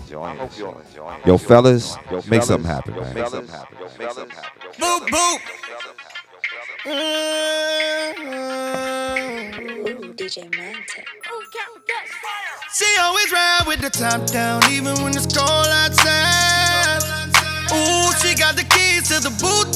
Yo, fellas, make something happen, man. Make something happen. Boop, boop. DJ Mantic. She always ride with the top down, even when it's cold outside. Ooh, she got the keys to the boot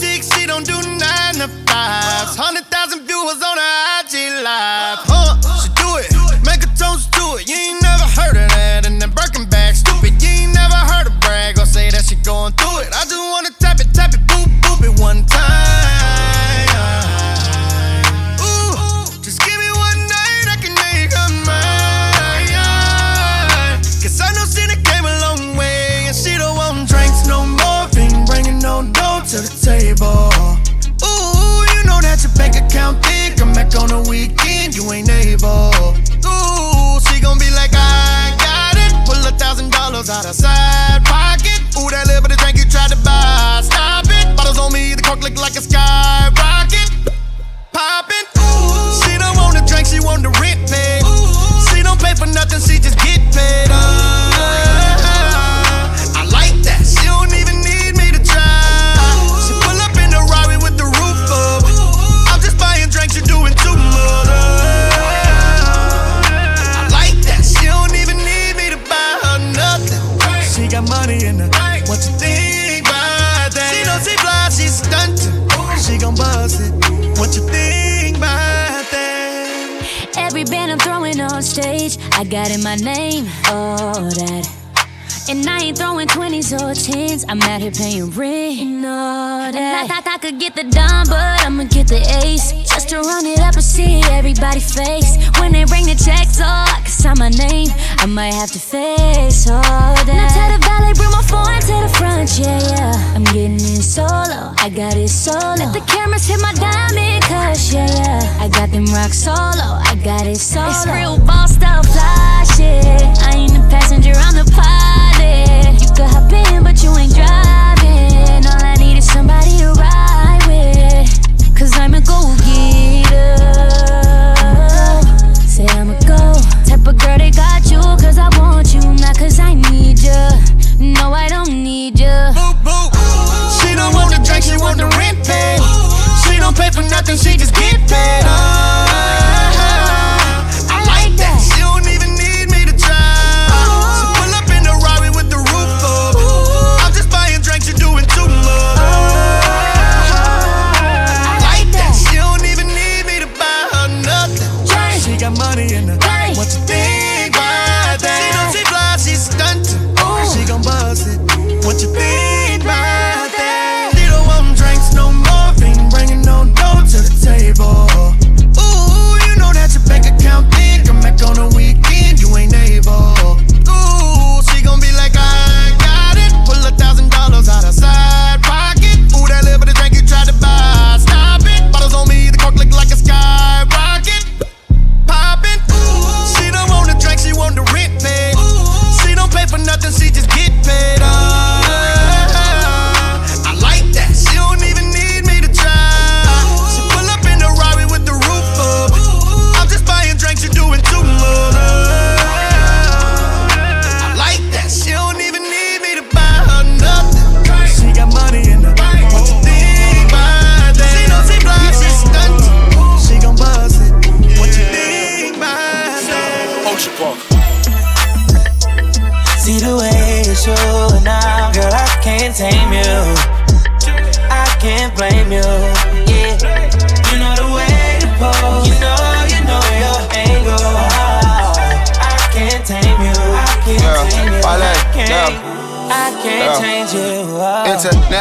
here paying rent and all. I, thought I could get the dime, but I'ma get the ace. Just to run it up and see everybody face. When they bring the checks, oh, I'm sign my name. I might have to face all that. Now tell the valet, bring my phone to the front, yeah, yeah. I'm getting in solo, I got it solo. Let the cameras hit my diamond cause, yeah, yeah. I got them rock solo, I got it solo. It's real ball style fly shit. I ain't the passenger, I'm the pilot. You could hop in, but you ain't driving. the rent paid. She don't pay for nothing, she just get paid. Oh.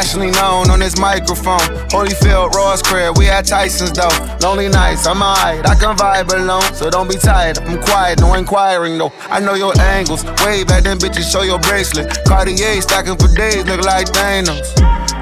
nationally known on this microphone. Holyfield, Ross Craig, we at Tyson's though. Lonely nights, I'm alright, I can vibe alone. So don't be tired, I'm quiet, no inquiring though. I know your angles, way back them bitches show your bracelet. Cartier stacking for days, look like Thanos.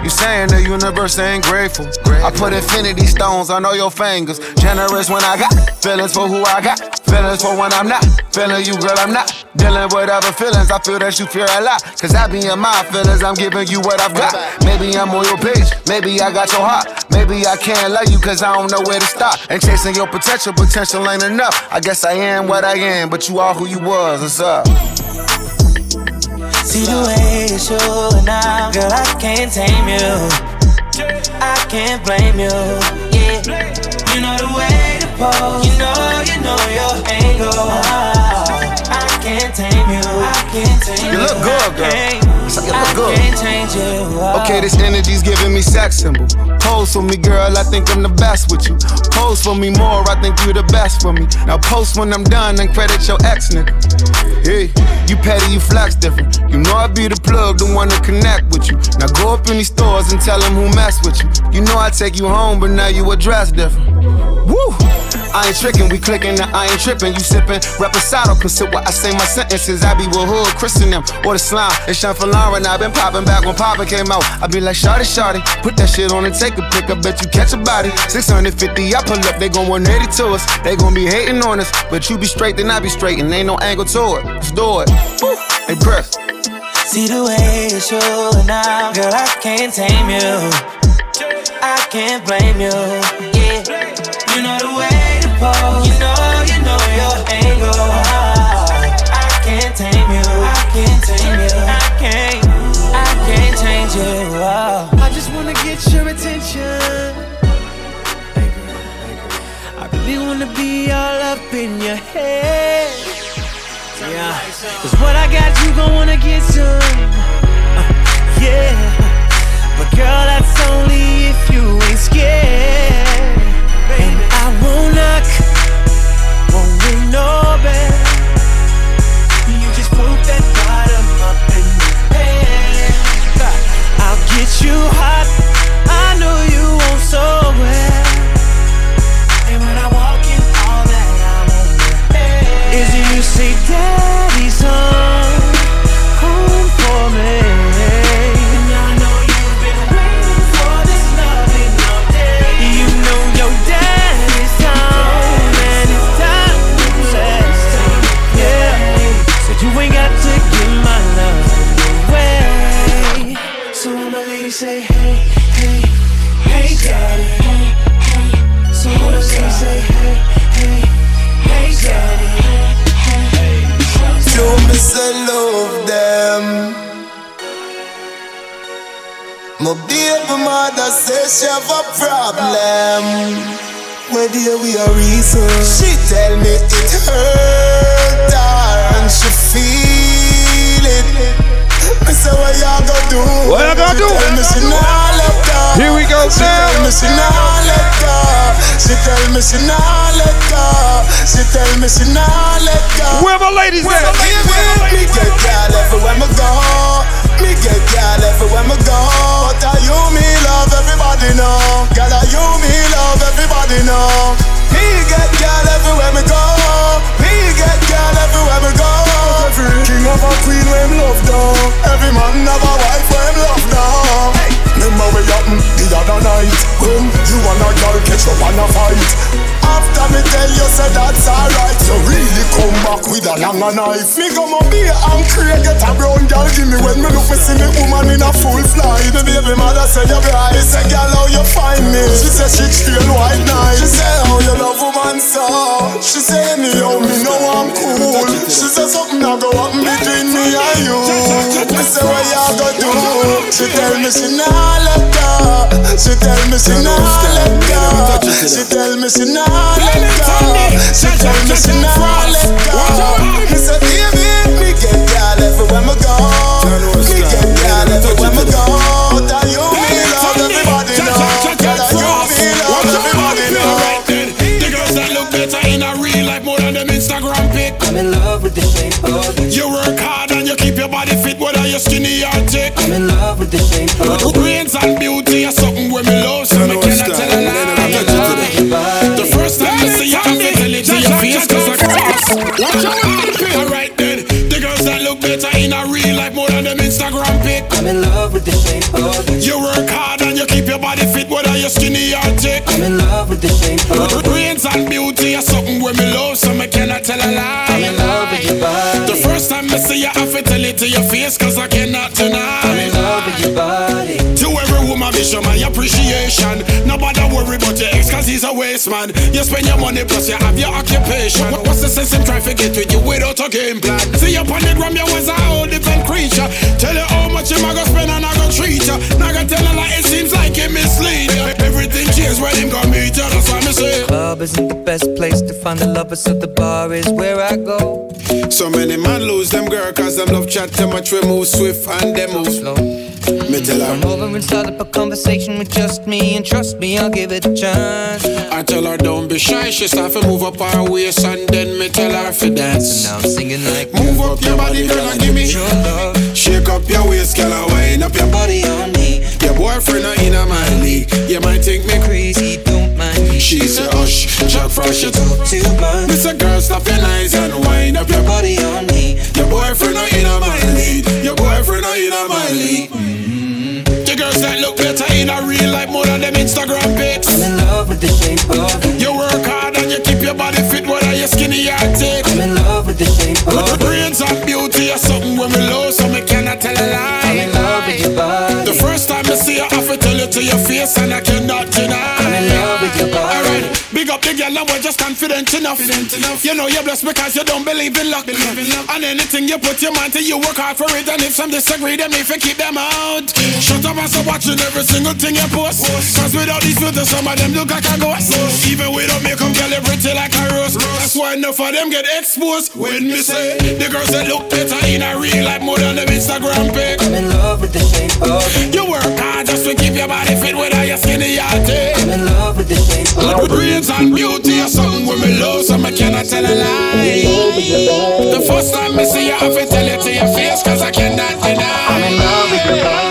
You saying the universe ain't grateful. I put infinity stones on all your fingers. Generous when I got feelings for who I got. Feelings for when I'm not. Feeling you, girl, I'm not Dealing with other feelings, I feel that you fear a lot. Cause I be in my feelings, I'm giving you what I've got. Maybe I'm on your page, maybe I got your heart. Maybe I can't love you cause I don't know where to stop. And chasing your potential, potential ain't enough. I guess I am what I am, but you are who you was. What's up? See the way you're showing now, girl, I can't tame you. I can't blame you. Yeah, you know the way to pose. You know, you know your angle. I can't tame you. I can't tame you. You look good, girl. You look good. can't change you. Okay, this energy's giving me sex symbol. Pose for me, girl, I think I'm the best with you. Pose for me more, I think you're the best for me. Now post when I'm done and credit your ex nigga. Hey, you petty, you flex different. You know I be the plug, the one to connect with you. Now go up in these stores and tell them who mess with you. You know I take you home, but now you address different. Woo! I ain't tricking, we clicking, I ain't tripping. You sipping, reposado, consider what I say my sentences. I be with hood, Chris and them, or the slime. It's Sean for Lauren, I been popping back when Papa came out. I be like, shawty, shawty, put that shit on and take a pic. I bet you catch a body. 650, I pull up, they gon' 180 to us. They gon' be hating on us, but you be straight, then I be straight, and ain't no angle to it. Let's do it. Woo! Hey, Chris. See the way you're showing now, girl, I can't tame you. I can't blame you pose. You know, you know your angle. I can't tame you. I can't tame you. I can't. I can't change you. I just wanna get your attention. I really wanna be all up in your head. Yeah, cause what I got, you gon' wanna get some. Uh, yeah, but girl, that's only if you ain't scared. And I won't knock, won't ring no bell. You just put that bottom up in your head. I'll get you hot. I know you want so well. And when I walk in, all that I want is you say, Daddy's home, baby mother says she have a problem. Where dear we are reason. She tell me it hurt her and she feel. What you gonna do? What you gonna do? Tell me she nah let go. Here we go She now. tell me she nah let go. She tell me she nah let go. She tell me she nah let go. Where my ladies Where at? my ladies at? Me get everywhere me go. Me get everywhere me go. But are you me love everybody know. Are you me love everybody know. Me get girl everywhere me go. Me get girl everywhere me go. Every king of a queen when love down. Every man have a wife when love down. Remember what happened mm, the other night when you and a girl catch up and a fight. After me tell you say that's alright, you really come back with a longer knife. Me go my beer and Craig get a brown girl give me when me look me see me woman in a full flight. The baby mother say you bright. Say girl how you find me? She say she straight white night. She say how you love woman so. She say anyhow me know I'm cool. She say something a go happen between me and you. Me say what you go do? She tell me she nah let go. She tell me she nah let go. She tell me she nah let go. She tell me she nah let go. Me say baby, me get girl everywhere me go. Me get girl everywhere me go. Tell you me love everybody know. Tell you me love everybody know. The girls that look better in a real life more than them Instagram pic. I'm in love with the shape of you. You work hard and you keep your body fit, whether you're skinny or thick. I'm in love with the shape of you. Brains and beauty are something where me love, so me cannot tell a lie. The first time I see you, I can tell it to your face, cause I cross. Watch your mouth, Alright then, the girls that look better in a real life more than them Instagram pic. I'm in love with the shape of you. You work hard and you keep your body fit, whether you're skinny or thick. I'm in love with the shape of you. Brains and beauty are something where me love, so me cannot tell a lie. I'm in love with your body. The first time I see you, I have to tell it to your face, show my appreciation. Nobody worry about your ex, cause he's a waste man. You spend your money, plus you have your occupation. What's the sense in trying to get with you without a game plan? See you on the gram, you was a whole different creature. Tell you how much you gonna spend and I gonna treat you. Now I tell her like it seems like it mislead you. Everything changed when him got meet you, that's what me say. Club isn't the best place to find the lovers, so the bar is where I go. So many man lose them girl cause them love chat too much we move swift and them move slow. Me tell her Come over and start up a conversation with just me, and trust me, I'll give it a chance. I tell her don't be shy, she start to move up her waist and then me tell her to dance. And Now I'm singing like Move up your body, girl, and give me your love. Shake up your waist, girl, and wind up your body on me. Your boyfriend not in a my league. You might think me crazy, don't mind me. She say hush, Chuck Frost, you talk too much. A girl, stop your eyes and wind up your body on me. Your boyfriend not in a my league. Your boyfriend not in a my league. That better in a real life more than them Instagram pics. I'm in love with the shape of you. You work hard and you keep your body fit, whether you're skinny or thick. I'm in love with the shape of The you. brains and beauty are something when we love, so me cannot tell a lie. I'm in love with your body. The first time I see you, I have to tell you to your face, and I up the girl, and we're just confident enough. You know you're blessed because you don't believe in luck. And anything you put your mind to, you work hard for it. And if some disagree, then if you keep them out. Shut up and stop watching every single thing you post. Cause without these filters, some of them look like a ghost. Even without makeup, girl, you pretty like a rose. That's why enough of them get exposed. When me say the girls that look better in a real life more than them Instagram pic. I'm in love with the shape of you. You work hard just to keep your body fit, whether you're skinny or thick. I'm in love with the shape of you. And beauty are something when me love, so me cannot tell a lie. The first time me see you, I have to tell it to your face, cause I cannot deny. I'm in love with your body.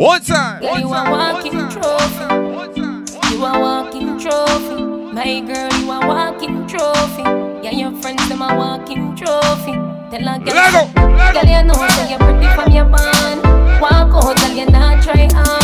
One time. Girl, you a walking trophy. You a walking trophy. My girl, you a walking trophy. Yeah, your friends them a walking trophy. Tell a girl, girl you know say you pretty from your band. Walk out, girl you not try hard.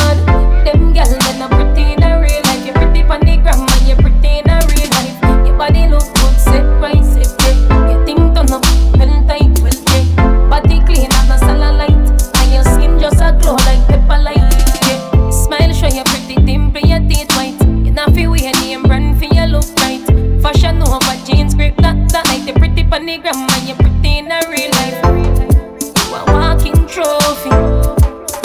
Gram and you pretty in real life. You a walking trophy.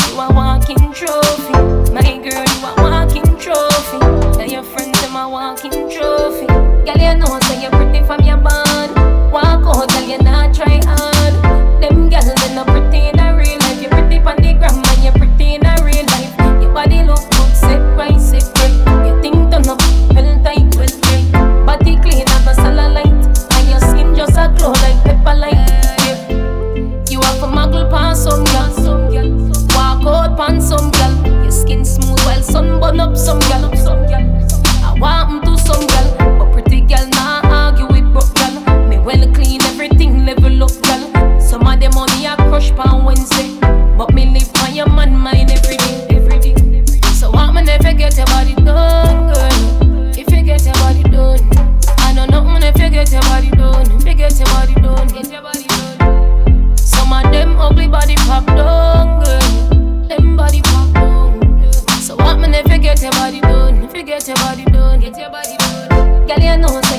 You a walking trophy. My girl, you a walking trophy. Tell your friends them a walking trophy. Girl, you know get your body done, get your body done. Girl, you know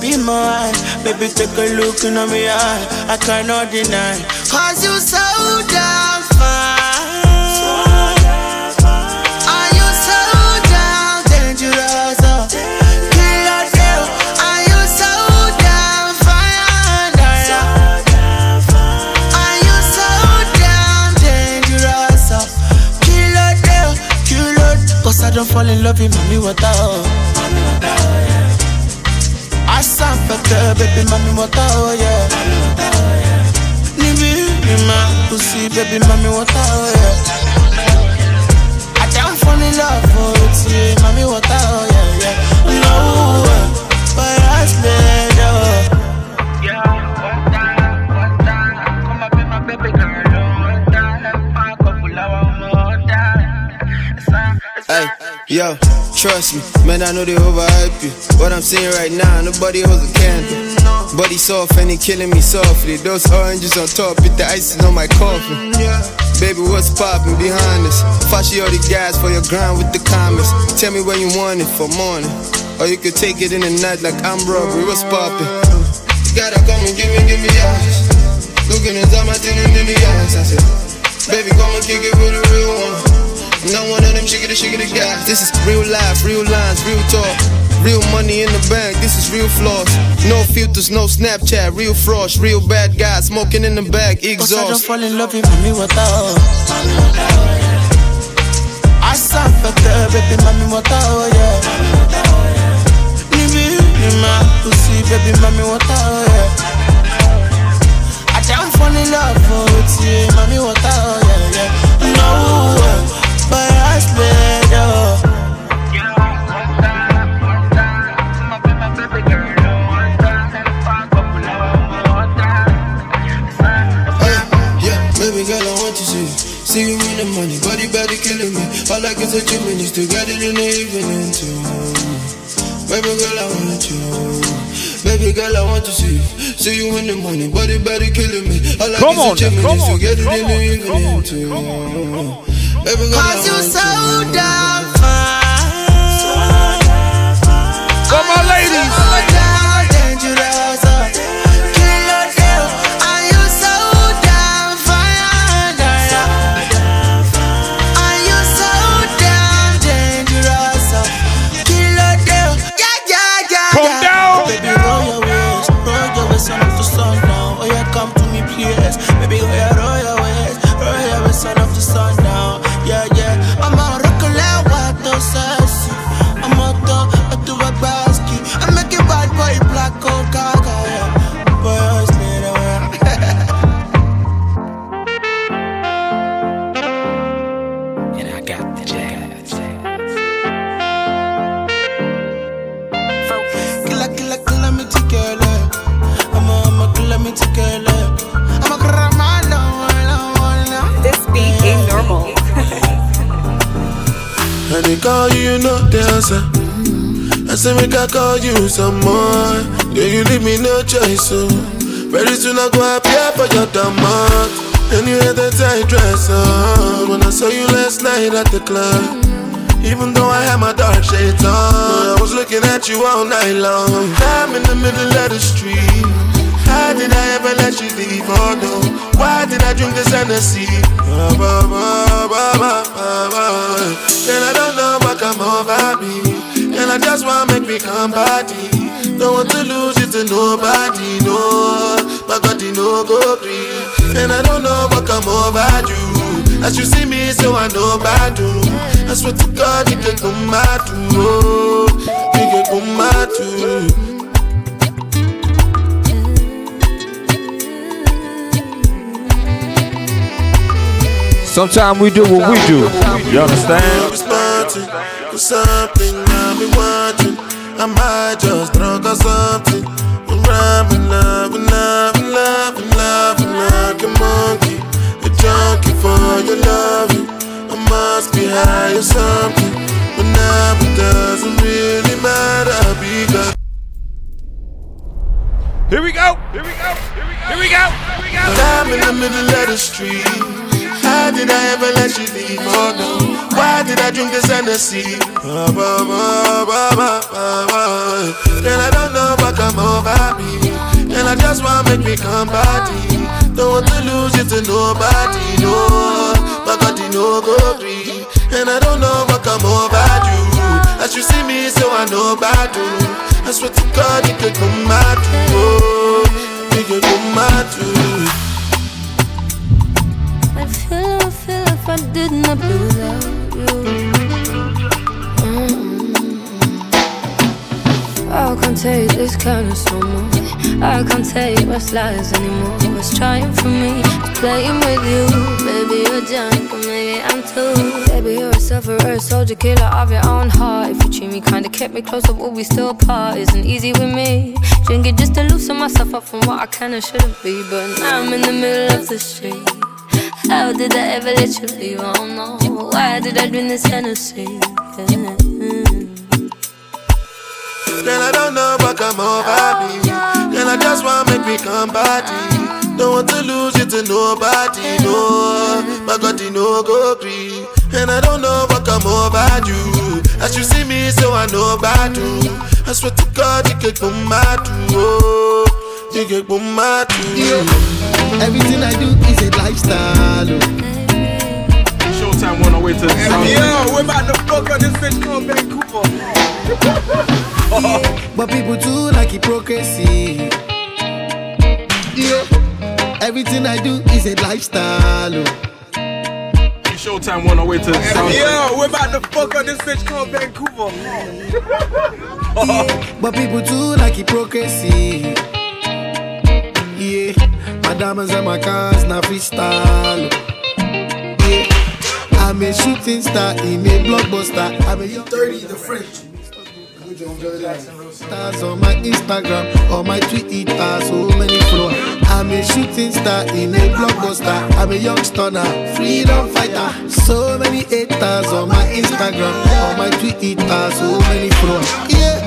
be mine. Baby, take a look in my eye. I cannot deny. Cause you so damn fine. Are you so damn dangerous? Killer girl, are you so damn fine? Are you so damn dangerous? Killer girl, killer. Cause I don't fall in love with mommy water. Better, baby, mommy water, oh yeah. Nibi, ni ma pussy, baby, mommy water, oh yeah. I don't fall in love with you, mommy water, oh yeah, yeah. No, but I slid, oh. Hey, yo, trust me, man, I know they overhype you. What I'm saying right now, nobody holds a candle. Body soft and he killing me softly. Those oranges on top, with the icing on my coffin. Baby, what's poppin' behind us? Flashy all the guys for your grind with the comments. Tell me when you want it for morning. Or you could take it in the night like I'm robbery. What's poppin'? You gotta come and give me, give me eyes. Looking inside my thing and give me eyes. I said, baby, come and kick it with a real one. Not one of them shiggity shiggity guys. This is real life, real lines, real talk. Real money in the bank, this is real floss. No filters, no Snapchat, real frost, real bad guys, smoking in the back, Cause I don't fall in love with mommy water. I better, baby, mommy water, oh yeah. Nibi, ni ma pussy, baby, mommy water, oh yeah. I don't fall in love with you, mommy water, oh the money, body body killing me. All I get is two minutes to get it in the evening too. Baby girl, I want you. Baby girl, I want to see you. See you in the morning, body body killing me. All I Come get on is two now, minutes come to on, get it come in the on, evening too. Baby girl, Cause you I want so you. damn fine. For my ladies. I go appear for your demand. And you had that tight dress on when I saw you last night at the club. Even though I had my dark shades on, I was looking at you all night long. I'm in the middle of the street. How did I ever let you leave? Oh no, why did I drink this Hennessy? And I don't know what come over me. And I just wanna make me come body. Don't want to lose you to nobody, no. My body no go free. And I don't know what come over you. As you see me, so I know bad do. I swear to God, you can come mad too. Oh, you can come mad too. Sometimes we do what we do. You understand? It's nothing, it's something I've been watching. I might just drunk or something. I'm rapping, loving, loving, loving, loving like a monkey. A junkie for your loving. I must be high or something. But now it doesn't really matter because. Here we go. Here we go. Here we go. Here we go. Here we go. But I'm in the middle of the street. How did I ever let you leave? Oh no. Why did I drink this Hennessy? Ba, ba, ba, ba, ba, ba, ba. And I don't know what come over me. And I just wanna make me come body. Don't want to lose you to nobody, no. My God, you know go free. And I don't know what come over you. As you see me, so I know about you. I swear to God, you could come out, oh. You could come out. I feel, I feel if I did not without you. Mm. I can't take this kind of much. I can't take what's lies anymore. What's trying for me playing with you. Maybe you're drunk, but maybe I'm too. Baby, you're a sufferer, soldier, killer of your own heart. If you treat me kinda, kept me closer, would we still part? Isn't easy with me. Drink it just to loosen myself up from what I and shouldn't be. But now I'm in the middle of the street. How did I ever let you leave? Oh, I don't know. Why did I drink this Hennessy? Yeah. Girl, I don't know what come over me. Girl, I just wanna make me come body. Don't want to lose you to nobody, no. My God, you know go free. And I don't know what come over you. As you see me, so I know about you. I swear to God, you can come mad, oh. You can come mad, Everything I do is a lifestyle. Oh. Showtime on our way to the south. Yo, we're about to fuck on this bitch called Vancouver. [LAUGHS] but people too like hypocrisy. Yeah. Everything I do is a lifestyle. Oh. Showtime on our way to the south. Yo, we're about to fuck on this bitch called Vancouver. yeah. [LAUGHS] But people too like hypocrisy. Yeah. My diamonds and my cars, now freestyle. Oh. Yeah. I'm a shooting star in a blockbuster. I'm a young 30, the French. Stars on my Instagram, on my Twitter, so many followers. I'm a shooting star in a blockbuster. I'm a young stunner, freedom fighter. So many haters on my Instagram, on my Twitter, so many followers. Yeah,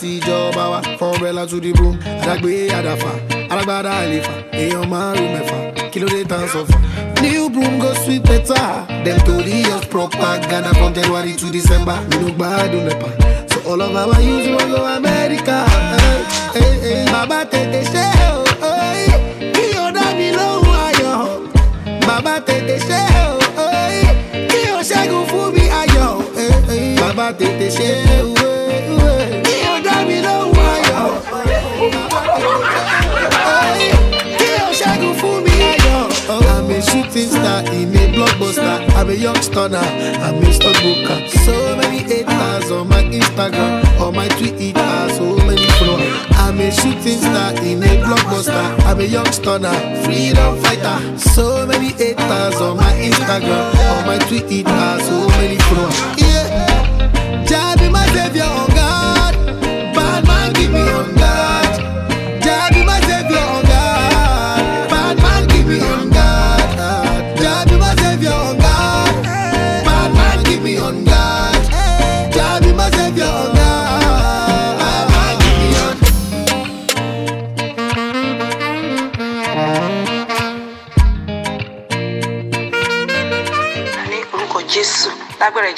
sí ìjọba wa. From umbrella to the broom. Àdàgbé àdàfà. Alágbádá àlefa. Èèyàn márùn mẹ́fà. Kí ló dé tán sọ fún? New broom go sweep better. Dem tori us propaganda from January to December. We no gbádùn nepa. So all of our youths wan go America. Hey, hey, hey. Bàbá tètè ṣe o. Kí o dá mi lóhùn ayọ̀. Bàbá tètè ṣe o. Kí o ṣẹ́gun fún mi ayọ̀. Bàbá tètè ṣe I'm a young stunner. I'm a Booker. So many haters on my Instagram, on my Twitter, so many followers. I'm a shooting star in a blockbuster. I'm a young stunner, freedom fighter. So many haters on my Instagram, on my Twitter, so many followers. Yeah, Jah be my savior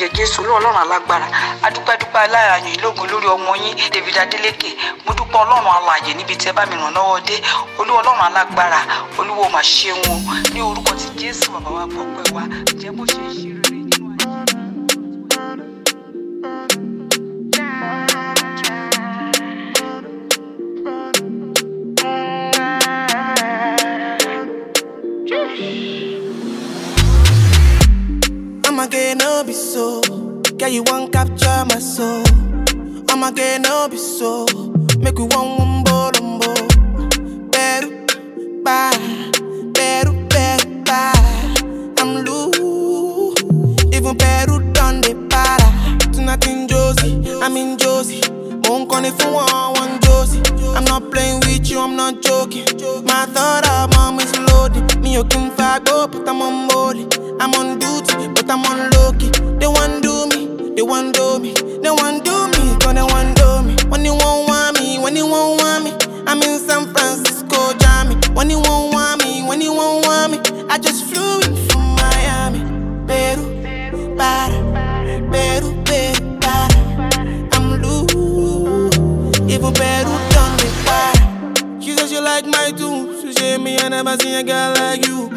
ẹ̀jẹ̀ jésù ọlọ́run alágbára. Adúpẹ́dúpẹ́ aláàyàn ìlógun lórí ọmọ yín david adeleke. Mo dúpẹ́ ọlọ́run alààyè níbi tí ẹ bá mi ràn lọ́wọ́ dé. Olú ọlọ́run alágbára olúwo mà ṣeun o ní orúkọ ti jésù bàbá wa gbọ́ pẹ́ wa. Jẹ́ bó ṣe ṣe rere I'ma get no be so. Girl, you won't capture my soul. I'ma get no be so. Make we one one bolombo. Better, bye. Better, better, bye. I'm loose. Even better done the para. To nothing come Hook on if you want one Josie. I'm not playing with you, I'm not joking. My thought of mom is loaded. Me, you can fuck but I'm on body. I'm on duty, but I'm on low. They want do me, they want do me. They want do me, cause they want do me. When you won't want me, when you won't want me. I'm in San Francisco, Jammy. When you won't want me, when you won't want me. I just flew in from Miami, Peru, Peru. Para. vous bad who done me why? She says you like my tunes. She say me, I never seen a girl like you.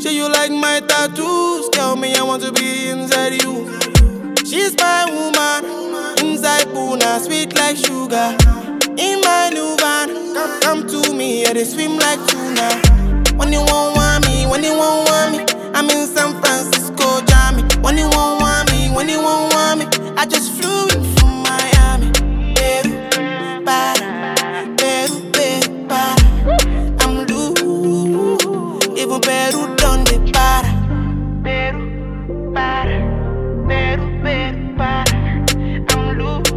She you like my tattoos. Tell me I want to be inside you. She's my woman. Inside Puna, sweet like sugar. In my new van, come, come to me, yeah, they swim like tuna. When you won't want me, when you won't want me, I'm in San Francisco, Jammy. When you won't want me, when you won't want me, I just flew Perú, ¿dónde para? Perú, para. Perú, Perú, para. I'm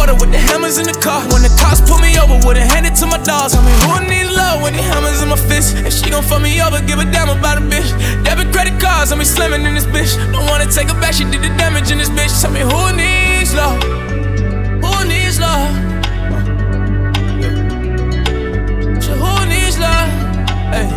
border with the hammers in the car. When the cops pull me over, wouldn't hand it to my dogs. Tell me who needs love when the hammers in my fist? If she gon' fuck me over, give a damn about a bitch. Debit credit cards, I'm be slamming in this bitch. Don't wanna take her back, she did the damage in this bitch. Tell me who needs love? Who needs love? So who needs love? Hey.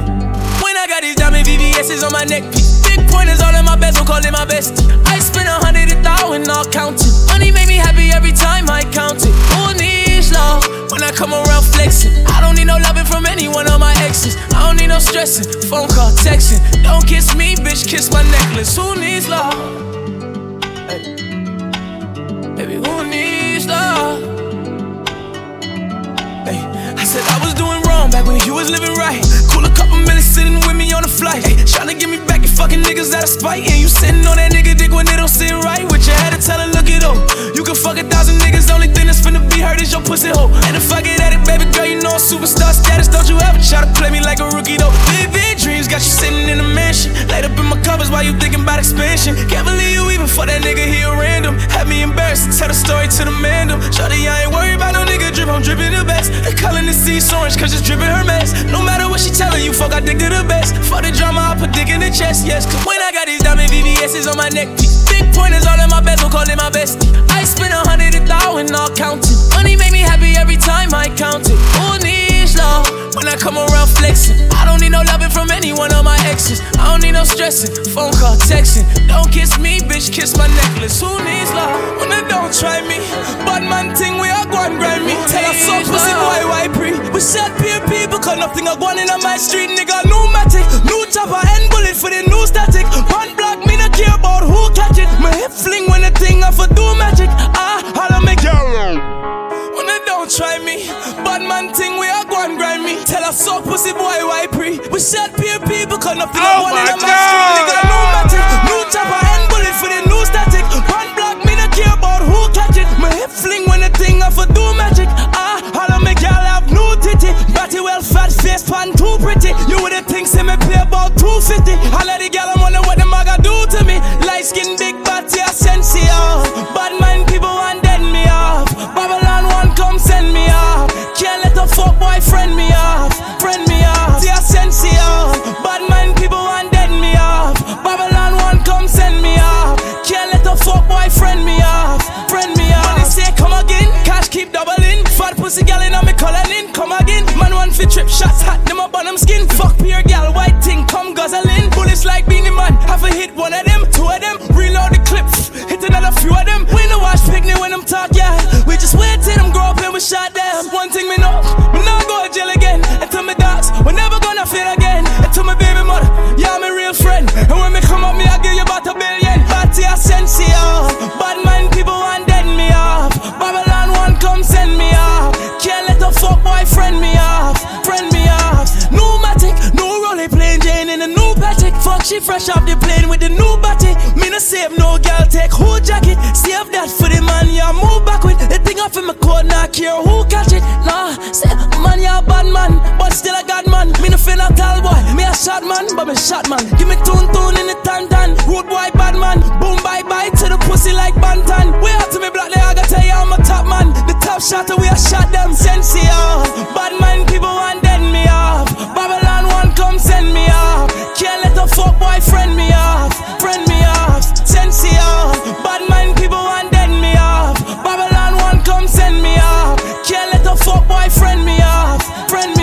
When I got these diamond VVS's on my neck. Big pointers all in my bezel, call it my bestie. I spend a hundred a thousand, all counting. Money make me happy every time I count it. Who needs love? When I come around flexing, I don't need no loving from any one of my exes. I don't need no stressing. Phone call, texting. Don't kiss me, bitch, kiss my necklace. Who needs love? Hey. Baby, who needs love? Hey, I said I was doing wrong back when you was living right. Cool a couple sitting with me on the flight. Hey, tryna get me back, you fucking niggas out of spite. And you sitting on that nigga dick when it don't sit right. With your head to tell her, look it up. You can fuck a thousand niggas, only thing that's finna be hurt is your pussy hole. And if I get at it, baby girl, you know I'm superstar status. Don't you ever try to play me like a rookie though. Vivid dreams got you sitting in a mansion. Laid up in my covers while you thinking about expansion. Can't believe you even for that nigga here random. Had me embarrassed tell the story to the man. Shorty, I ain't worried about no nigga drip, I'm dripping the best. They calling the sea orange cause it's dripping her mess. No matter what she telling you, fuck, I dick to the best. Fuck the drama, I put dick in the chest, yes. Cause when I got these diamond VVS's on my neck big pointers all in my bezel, call it my bestie. I spend a hundred a thousand, all counting. Money make me happy every time I count it. Who needs love? When I come around flexing, I don't need no loving from any one of my exes. I don't need no stressing, phone call, texting. Don't kiss me, bitch, kiss my necklace. Who needs love? When they don't try me, bad man thing, we are going grind me. Tell us so pussy boy, why pre? We said peer people, cause nothing are going in on my street, nigga. New matic, new chopper, and bullet for the new static. One block, me not care about who catch it. My hip fling when the thing off a do magic. Ah, holla make you when they don't try me, grind me. Tell us so pussy boy, why pre? We said peer people, cause nothing Oh are going my in nigga. God. New matic, new chopper, and bullet for the new static. Man block, me not care about who catch it. My hip fling when the thing off a do magic. Ah, holla make y'all have new titty. Body well fat, face pan too pretty. You wouldn't think say me pay about 250. I let the gal I'm wonder what the maga do to me. Light skin, big body, a sensi off. Bad mind people want dead me off. Babylon one come send me off. Can't let a fuck boy friend me off. Friend me off. See a sensi off. Bad mind people want dead me off. Babylon one come send me off. Can't let a fuck boy friend me off. Friend me say come again. Cash keep doubling. Fat pussy gal in on me coloring. Come again. Man one fit trip shots hot them up on them skin. Fuck pure gal white thing come guzzling. Bullets like Beenie Man. Have a hit one of them, two of them. Reload the clip. Hit another few of them. We no watch picnic when them talk yeah. We just wait till them grow up and we shot them. One thing me know, me not go to jail again. And to me dogs, we never gonna fail again. And to my baby mother, yeah, my real friend. And when me come up, me I give you about a billion. Party a sense, yeah. Bad mind people want me off. Babylon one come send me off. Can't let a fuck boy friend me off. Friend she fresh off the plane with the new body. Me no save no girl take who jacket. Save that for the man, yeah, move back with. The thing off in my coat, not care who catch it. Nah, say, man, yeah, bad man, but still a god man. Me no feel a tall boy, me a shot man, but me shot man. Give me tune tune in the tan tan. Road boy, bad man. Boom, bye bye to the pussy like bantan. We out to me black, they I gotta tell you I'm a top man. The top shot, we a shot them sensi off. Bad mind people want dead me off. Babylon one come send me off. Can't let a fuck boy friend me off. Friend me off. Sensi off. Bad mind people want dead me off. Babylon one come send me off. Can't let a fuck boy friend me off. Friend me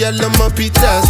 yellow, my pitas.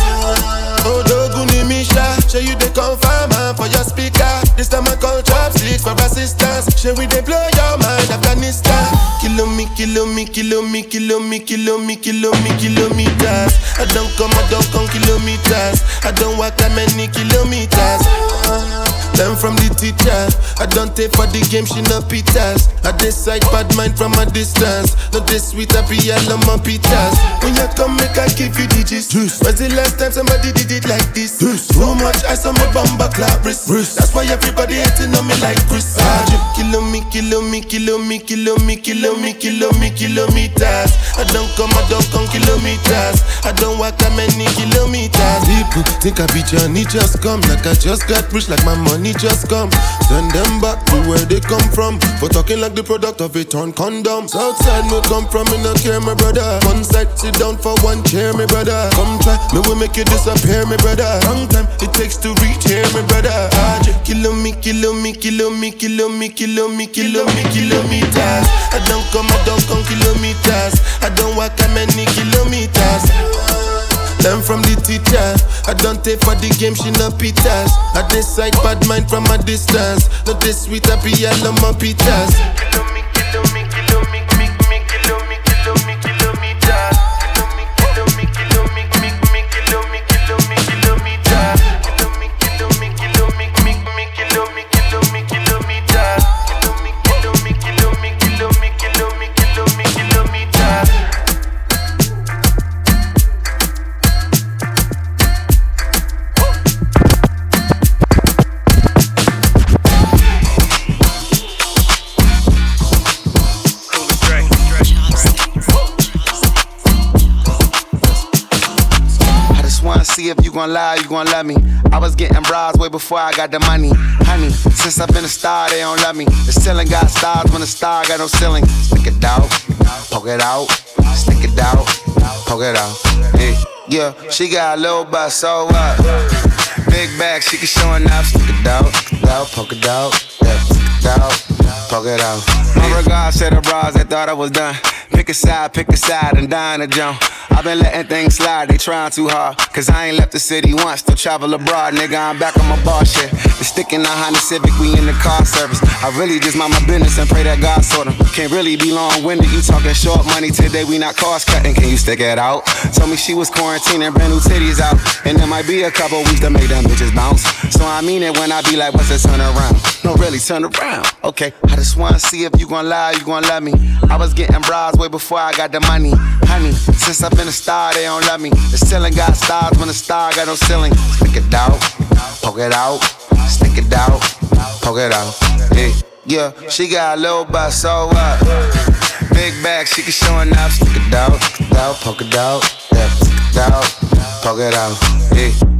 Oh, Doguni Misha, show you the confirm for your speaker. This time I call chopsticks for assistance. Show we they blow your mind, Afghanistan. Kilo me, kilo me, kilo me, kilo me, kilo me, kilo me, kilometers. I don't come, I don't come kilometers. I don't walk that many kilometers. Learn from the teacher. I don't take for the game, she no pitas. I decide bad mind from a distance. Not this sweet, I be all on my pitas. When you come, make I give you digits. When's the last time somebody did it like this? Too much ice on my bumper clap wrist. That's why everybody hating on me like Chris. Ah, kilo me, kilo me, kilo me, kilo me, kilo me, kilo me, kilometers. I don't come, I don't come kilometers. I don't walk that many kilometers. People think I be Johnny, just come. Like I just got rich, like my money just come. Send them back to where they come from. For talking like the product of a torn condom. Southside me come from, me no care, my brother. One side, sit down for one chair, my brother. Come try, me will make you disappear, my brother. Long time it takes to reach here, my brother. Ah, just kilo me, kilo me, kilo me, kilo me, kilo me, kilo me, kilometers. I don't come, I don't come kilometers. I don't walk that many kilometers. Learn from the teacher. I don't take for the game, she no pitas. I decide bad mind from a distance. Not this sweet, I be all on my pitas. See if you gon' lie, you gon' love me. I was getting bras way before I got the money. Honey, since I've been a star, they don't love me. The ceiling got stars when the star got no ceiling. Stick it out, poke it out, stick it out, poke it out. Yeah, yeah, she got a little butt, so what? Big bag, she can show enough. Stick it out, it out, poke it out, yeah, stick it out, poke it out. My regards to the bras that thought I was done. Pick a side, pick a side, and dine a jump. I've been letting things slide, they trying too hard. Cause I ain't left the city once, still travel abroad, nigga. I'm back on my bar shit. The stick in the Honda Civic, we in the car service. I really just mind my business and pray that God sort 'em. Can't really be long winded, you talking short money today, we not cost cutting. Can you stick it out? Told me she was quarantining, brand new titties out. And there might be a couple weeks to make them bitches bounce. So I mean it when I be like, what's the turn around? No, really, turn around. Okay, I just wanna see if you gon' lie, you gon' love me. I was getting bras way before I got the money. Honey, since I've been a star, they don't love me. The ceiling got stars when the star got no ceiling. Stick it out, poke it out, stick it out, poke it out. Yeah, yeah, she got a little butt, so what? Big bag, she can show enough. Stick it out, stick it out, poke it out, yeah, stick it out, poke it out. Yeah.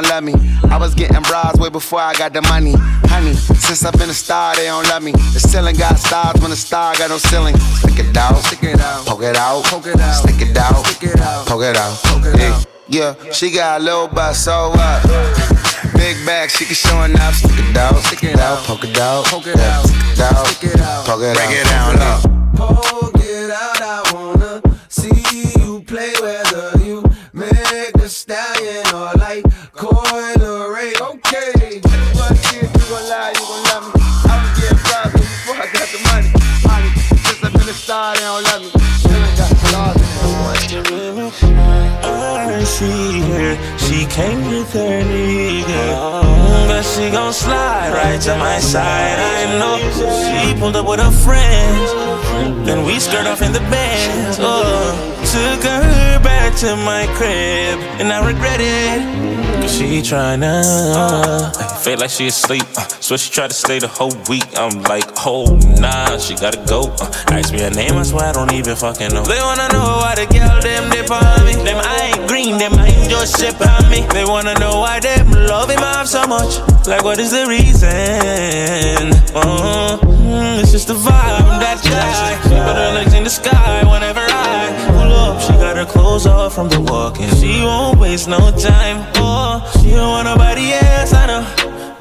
love me. I was getting bras way before I got the money. Honey, since I've been a star, they don't love me. The ceiling got stars when the star got no ceiling. Stick it out, stick it out, poke it out, poke it out, stick it out, stick it out, poke it out. poke it yeah. out. Yeah, she got a little butt, so what? Big bag, she can show enough. Stick it out, stick it out, poke it out, poke it out, stick it out, stick it out, poke it break out. it down low. Her nigga. Mm, but she gon' slide right to my side. I know she pulled up with her friends. Then we skirt off in the bands. Oh, took her back to my crib, and I regret it. Cause she tryna feel like she asleep. Uh, so she tried to stay the whole week. I'm like, oh nah, she gotta go. Uh, ask me her name, I swear I don't even fucking know. They wanna know why the girl them dip on me. Them I ain't green, them I ain't just ship on me. They wanna know why them love him off so much. Like what is the reason? Uh, mm, it's just the vibe that guy. She put her legs in the sky whenever I pull up. She got her clothes off from the walking. She won't waste no time. Oh. She don't want nobody else, I know.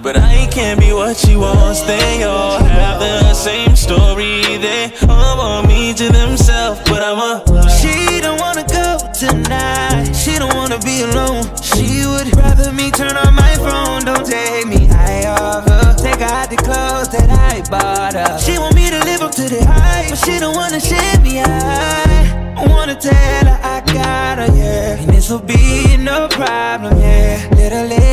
But I can't be what she wants. They all have the same story. They all want me to themselves, but I'm a. She don't wanna go tonight. She don't wanna be alone. She would rather me turn on my phone. Don't take me high off Take the clothes that I bought her. She want me to live up to the hype, but she don't wanna share me. I wanna tell her I got her, yeah. And this'll be no problem, yeah. Literally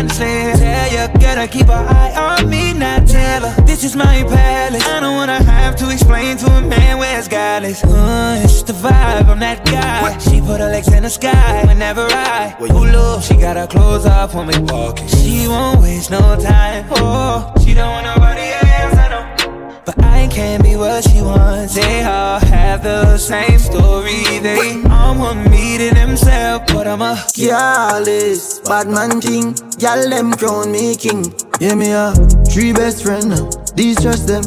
and tell you, gotta keep her eye on me, not tell her. This is my palace. I don't wanna have to explain to a man where God is. Uh, it's the vibe, I'm that guy. She put her legs in the sky whenever I pull up. She got her clothes off when we walking. She won't waste no time. Oh, she don't want nobody else, I know. But I can't be what she wants. They all have the same story. They all want me to themselves, but I'm a Careless, bad man thing. Y'all them crown me king. Yeah, me a three best friend. Uh. These trust them.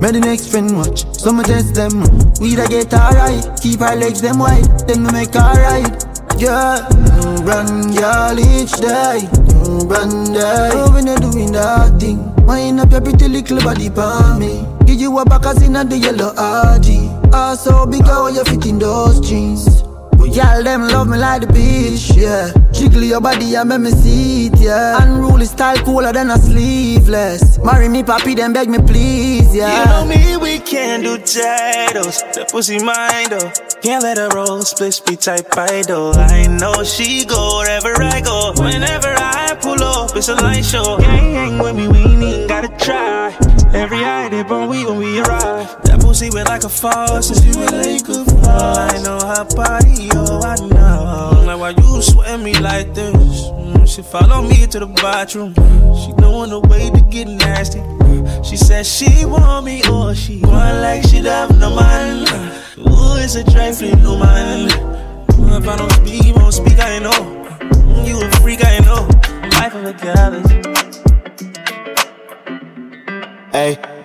May the next friend watch. Some test them. We da get alright. Keep our legs them wide. Then we make alright. Yeah, mm, run, girl, each day. Mm, run, day. Oh, when you're doing that thing. Wind up your pretty little body for me. Give you a back as in the yellow RG. Also, big how you fit in those jeans. But y'all them love me like the beach, yeah. Jiggle your body and make me see it, yeah. Unruly style cooler than a sleeveless. Marry me, papi, then beg me please, yeah. You know me, we can't do titles. The pussy mine though. Can't let her roll, split be type idol. I know she go wherever I go. Whenever I pull up, it's a light show. Gang hang with me, we ain't gotta try. Every eye they burn we when we arrive. Pussy wet like a faucet, she wet like a faucet. I know her body, oh I know. Like why you sweating me like this? Mm, she follow me to the bathroom. She knowing the way to get nasty. She said she want me or she want like she have no man. Ooh, it's a trifling no man. If I don't speak, you won't speak, I know. You a freak, I know. Life of a goddess. Hey,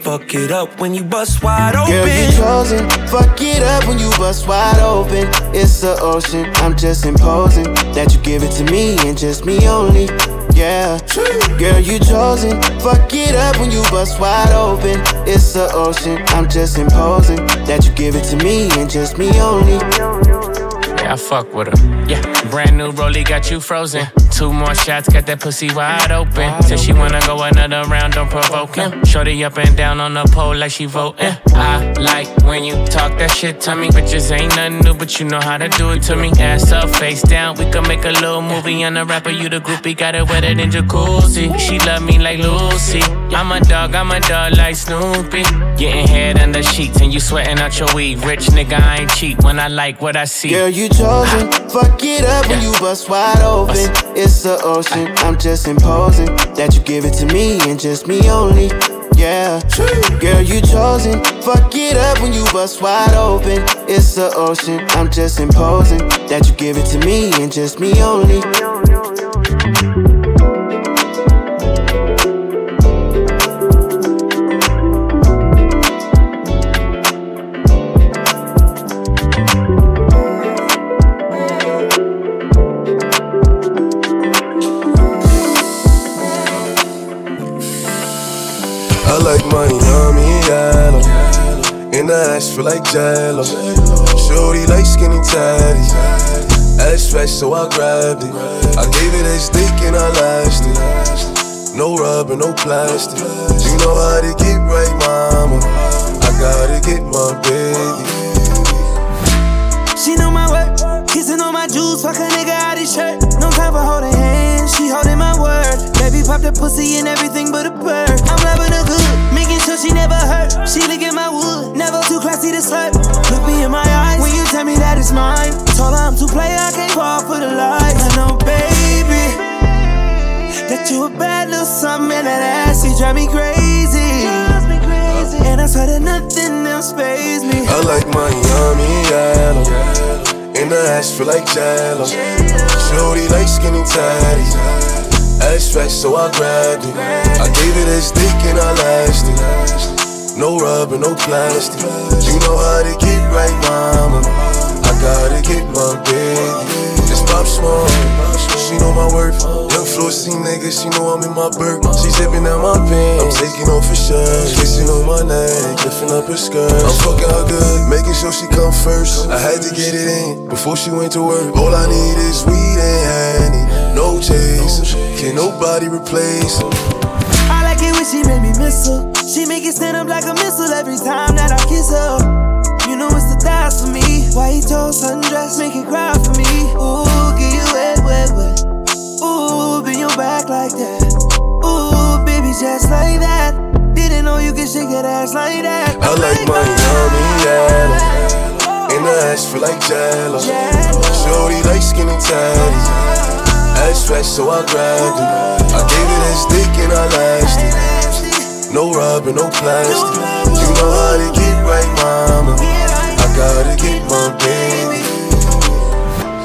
Fuck it up when you bust wide open. Girl, you chosen. Fuck it up when you bust wide open. It's the ocean. I'm just imposing that you give it to me and just me only. Yeah, girl, you chosen. Fuck it up when you bust wide open. It's the ocean. I'm just imposing that you give it to me and just me only. I fuck with her. Yeah, brand new rollie got you frozen. Two more shots, got that pussy wide open. Said she wanna go another round, don't provoke him. Shorty up and down on the pole like she voting. I like when you talk that shit to me. Bitches ain't nothing new, but you know how to do it to me. Ass up, face down, we can make a little movie. On the rapper, you the groupie, got it wetter than jacuzzi. She love me like Lucy. I'm a dog, I'm a dog like Snoopy. Getting head under sheets and you sweating out your weed. Rich nigga, I ain't cheap when I like what I see. Girl, you chosen. Fuck it up when you bust wide open. It's the ocean. I'm just imposing that you give it to me and just me only. Yeah, girl, you chosen. Fuck it up when you bust wide open. It's the ocean. I'm just imposing that you give it to me and just me only. Feel like jello. Shorty like skinny tatty. Ass fresh, so I grabbed it. I gave it a stick and I lashed it. No rubber, no plastic. You know how to get right, mama. I gotta get my baby. She know my work, kissing on my juice, fuck a nigga out his shirt. No time for holding she holding my word. Baby pop that pussy and everything but a bird. I'm loving her good, making sure she never hurt. She look at my wood, never too classy to slurp. Look me in my eyes when you tell me that it's mine. Told her I'm too play, I can't fall for the lies. I know, baby, that you a bad little something and that ass, you drive me crazy. And I swear that nothing else pays me. I like my yummy and the ass feel like jello. Shorty like skinny tatty. Ass fresh, so I grabbed it. I gave it a stick and I lashed it. No rubber, no plastic. You know how to get right, mama. I gotta get my baby. Just pop small. She know my worth. Young floor C nigga, she know I'm in my burp. She zipping down my pants. I'm taking off her shirt. Kissing on my neck, lifting up her skirt. I'm fucking her good, making sure she come first. I had to get it in before she went to work. All I need is weed and honey. No chaser. Can nobody replace her. I like it when she make me miss her. She make it stand up like a missile every time that I kiss her. Shake that ass like that. I like my yummy yellow. And the ass feel like jello. Shorty like skinny tatty. Ass fresh, so I grabbed it. I gave it a stick and I lashed it. No rubber, no plastic. You know how to get right, mama. I gotta get my baby.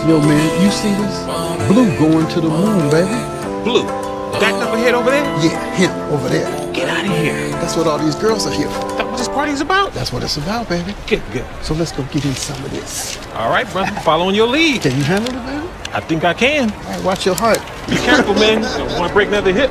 Yo, man, you see this? Blue going to the moon, baby. Blue? That knucklehead over there? Yeah, him over there. Get out of here. That's what all these girls are here for. That what this party's about? That's what it's about, baby. Good, good. So let's go get in some of this. All right, brother. Following your lead. Can you handle it, man? I think I can. All right, watch your heart. Be careful, man. [LAUGHS] Don't want to break another hip.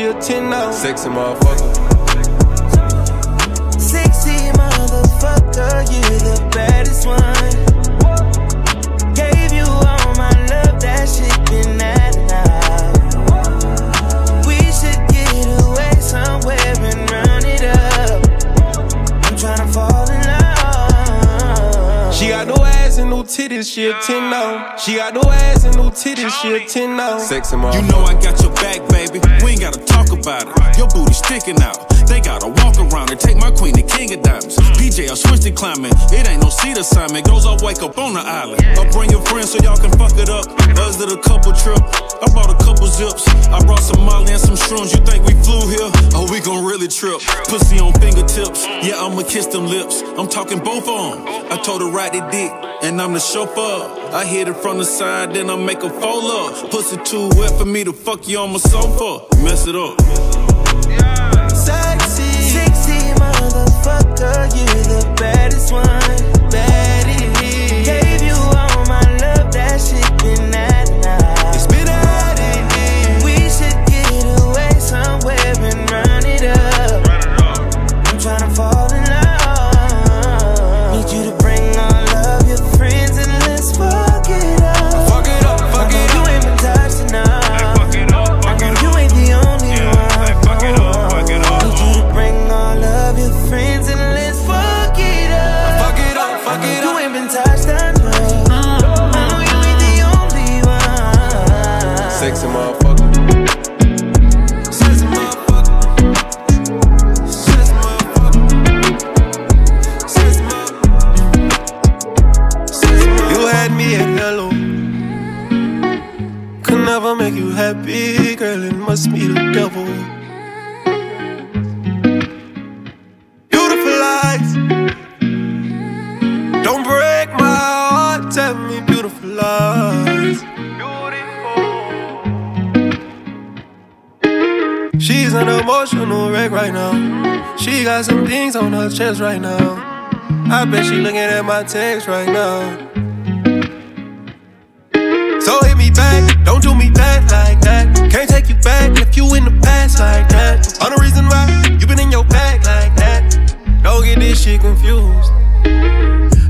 She a 10 now. Sexy motherfucker. Sexy motherfucker, you the baddest one. Gave you all my love, that shit been that now. We should get away somewhere and run it up. I'm tryna fall in love. She got no ass and no titties, she a 10 now. She got no ass and no she a 10 now. Sexy mom. You know I got your back, baby. We ain't gotta talk about it. Your booty sticking out. They gotta walk around and take my queen to king of diamonds. PJ, I switched to climbing. It ain't no seat assignment. Goes I wake up on the island. I'll bring your friends so y'all can fuck it up. Us did a couple trip. I bought a couple zips. I brought some molly and some shrooms. You think we flew here? Oh, we gon' really trip. Pussy on fingertips. Yeah, I'ma kiss them lips. I'm talking both of them. I told her ride the dick, and I'm the chauffeur. I hit it from the side, then I make a fold up. Pussy too wet for me to fuck you on my sofa. Mess it up. Sexy, sexy motherfucker, you the baddest one, baddie. Right now. She got some things on her chest right now. I bet she looking at my text right now. So hit me back, don't do me back like that. Can't take you back if you in the past like that. On the reason why you been in your bag like that. Don't get this shit confused.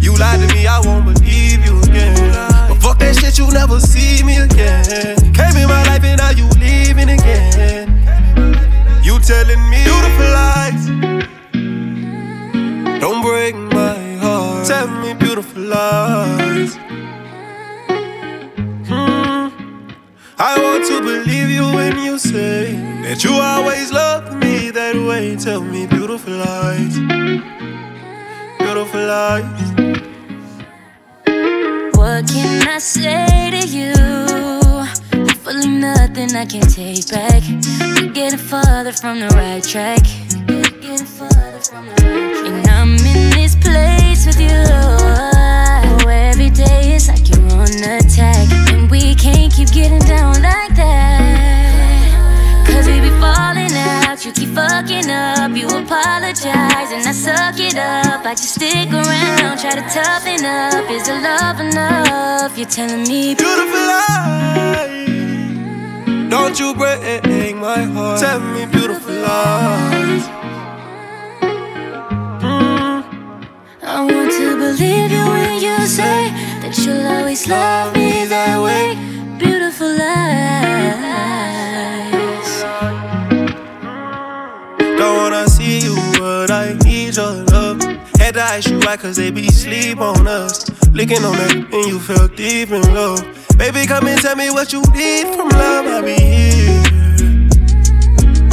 You lied to me, I won't believe you again. But fuck that shit, you never see me again. Came in my life and now you leaving again. Telling me beautiful lies. Don't break my heart. Tell me beautiful lies. Hmm. I want to believe you when you say that you always loved me that way. Tell me beautiful lies. Beautiful lies. What can I say to you? Hopefully nothing I can take back. We're getting farther from the right track. We're getting farther from the right track. And I'm in this place with you. Oh, every day is like you're on attack. And we can't keep getting down like that. Cause we be falling out. You keep fucking up. You apologize and I suck it up. I just stick around. Try to toughen up. Is the love enough? You're telling me Beautiful lies. Don't you break my heart. Tell me beautiful lies. Mm. I want to believe you when you say that you'll always love me that way. Beautiful lies. Had to ice you cause they be sleep on us. Licking on that and you feel deep in love. Baby, come and tell me what you need from love. I'll be here.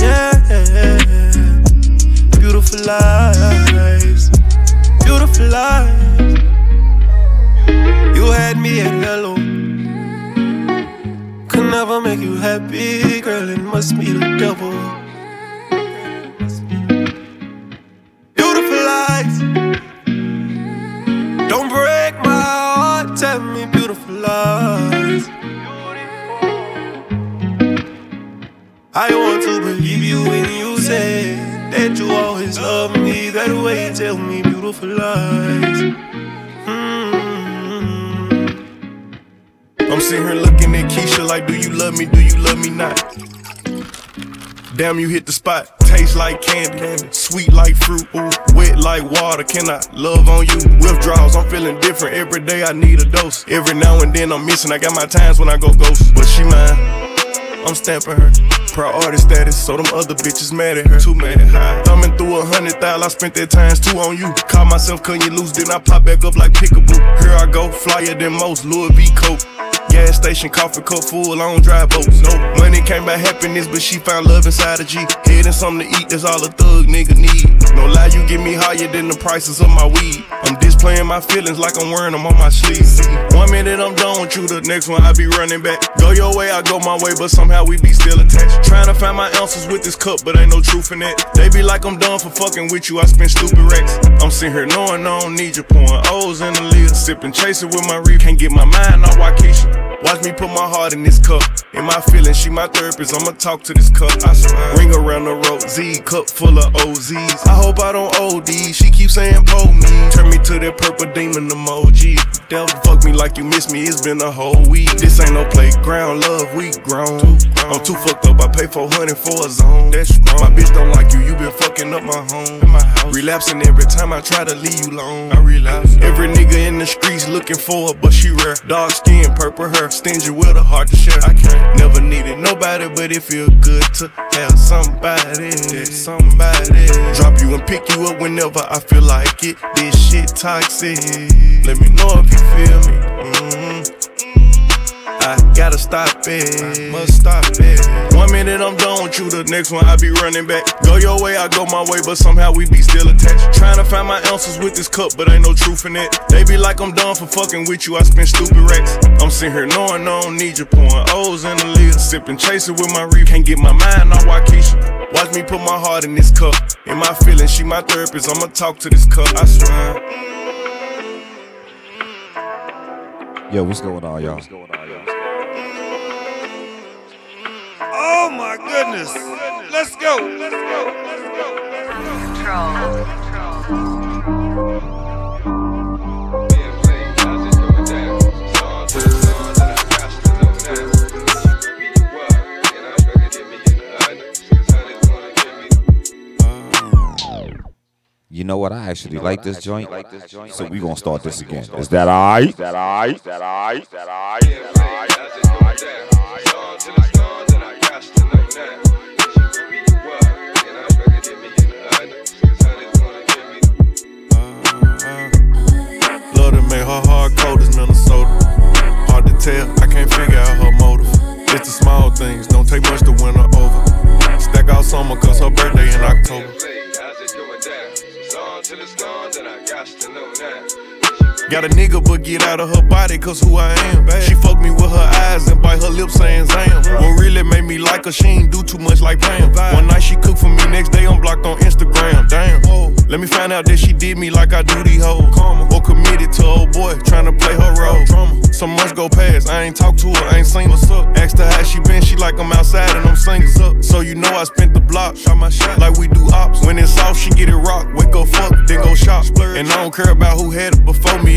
Yeah, beautiful lies. Beautiful lies. You had me at hello. Could never make you happy, girl. It must be the devil. Beautiful lies. Don't break my heart. Tell me beautiful lies. I want to believe you when you say that you always love me that way. Tell me beautiful lies. Hmm. I'm sitting here looking at Keisha like, do you love me? Do you love me not? Damn, you hit the spot. Taste like candy, sweet like fruit, ooh, wet like water. Can I love on you? Withdrawals, I'm feeling different. Every day I need a dose. Every now and then I'm missing. I got my times when I go ghost, but she mine. I'm stamping her. Priority status, so them other bitches mad at her. Too mad high. Thumbing through a hundred thousand, I spent that times two on you. Caught myself cutting you loose, then I pop back up like pickaboo. Here I go, flyer than most, Louis V. Coat. Gas station, coffee cup full, I don't drive boats. No money came by happiness, but she found love inside a G. Head and something to eat, that's all a thug nigga need. No lie, you get me higher than the prices of my weed. I'm displaying my feelings like I'm wearing them on my sleeve. One minute I'm done with you, the next one I be running back. Go your way, I go my way, but somehow we be still attached. Trying to find my answers with this cup, but ain't no truth in it. They be like I'm done for fucking with you, I spend stupid racks. I'm sitting here knowing I don't need you, pouring O's in the lid, sipping, chasing with my reef. Can't get my mind off Wockesha. Watch me put my heart in this cup. In my feelings, she my therapist. I'ma talk to this cup. I swear. Ring around the road, Z cup full of OZs. I hope I don't OD. She keeps saying pull me. Turn me to that purple demon emoji. Devil fuck me like you miss me. It's been a whole week. This ain't no playground, love. We grown. I'm too fucked up. I pay 400 for a zone. That's wrong. My bitch don't like you. You been fucking up my home. In my house. Relapsing every time I try to leave you alone. I relapse. Every nigga in the streets looking for her, but she rare. Dark skin, purple hair, stingy with a heart to share. I can't never needed nobody, but it feel good to have somebody. Somebody drop you and pick you up whenever I feel like it. This shit toxic. Let me know if you feel me. Mm-hmm. Gotta stop it. Must stop it. One minute I'm done with you, the next one I be running back. Go your way, I go my way, but somehow we be still attached. Trying to find my answers with this cup, but ain't no truth in it. They be like I'm done for fucking with you, I spend stupid racks. I'm sitting here knowing I don't need you, pouring O's in the lid, sipping, chasing with my reef. Can't get my mind off Wockesha. Watch me put my heart in this cup. In my feelings, she my therapist. I'ma talk to this cup. I swear. Yo, what's going on, y'all? what's going on, y'all? Oh my goodness. Let's go. Let's go. Let's go. You know what? I actually like this joint, so we gonna start this again. Is that alright? That alright? That alright? That alright? Uh-huh. Love to make her hard cold as Minnesota. Hard to tell, I can't figure out her motive. It's the small things, don't take much to win her over. Stack out summer cause her birthday in October. Got a nigga, but get out of her body, cause who I am. She fucked me with her eyes and bite her lips saying Zam. What really made me like her, she ain't do too much like Pam. One night she cooked for me, next day I'm blocked on Instagram. Damn. Let me find out that she did me like I do these hoes. Or committed to old boy, trying to play her role. Some months go past, I ain't talked to her, I ain't seen what's up. Asked her how she been, she like I'm outside and I'm singles up. So you know I spent the block, shot my shot like we do ops. When it's off, she get it rock, wake up fuck, then go shop. And I don't care about who had it before me,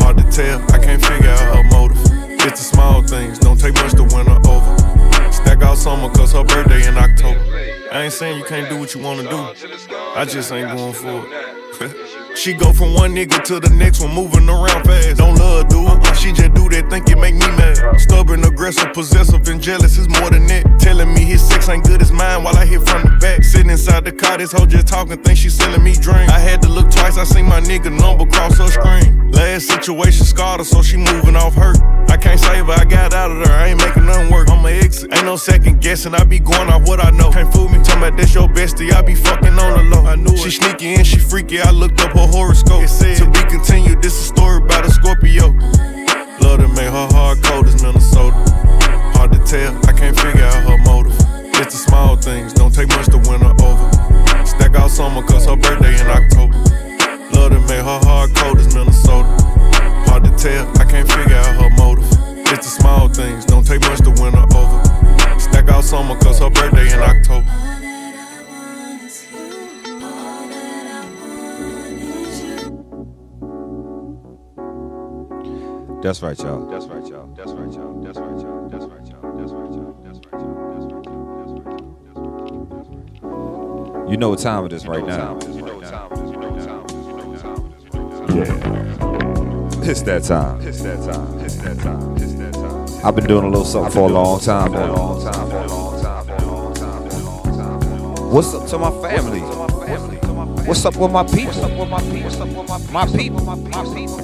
Hard to tell, I can't figure out her motive. It's the small things, don't take much to win her over. Stack out summer cause her birthday in October. I ain't saying you can't do what you wanna do. I just ain't going for it. [LAUGHS] She go from one nigga to the next one, moving around fast. Don't love, dude. Uh-uh. She just do that, think it make me mad. Stubborn, aggressive, possessive, and jealous is more than that. Telling me his sex ain't good as mine while I hit from the back. Sitting inside the car, this hoe just talking, think she selling me drink. I had to look twice, I seen my nigga number cross her screen. Last situation scarred her, so she moving off hurt. I can't save her, I got out of there, I ain't making nothing work. I'ma exit. Ain't no second guessing, I be going off what I know. Can't fool me, talking about that's your bestie, I be fucking on the low. I knew she sneaky and she freaky, I looked up her horoscope. It said, to be continued, this a story about a Scorpio. Love to make her hard cold as Minnesota. Hard to tell, I can't figure out her motive. It's the small things, don't take much to win her over. Stack out summer cause her birthday in October. Love to make her hard cold as Minnesota. Hard to tell, I can't figure out her motive. It's the small things, don't take much to win her over. Stack out summer cause her birthday in October. That's right, y'all. That's right, y'all. That's right, y'all. That's right, y'all. That's right, y'all. That's right, y'all. That's right, y'all. That's right, y'all. That's right, y'all. You know what time it is right now. Yeah. It's that time. It's that time. It's that time. It's that time. I've been doing a little something for a long time now. What's up to my family? What's up with my people? My people. My people. My people.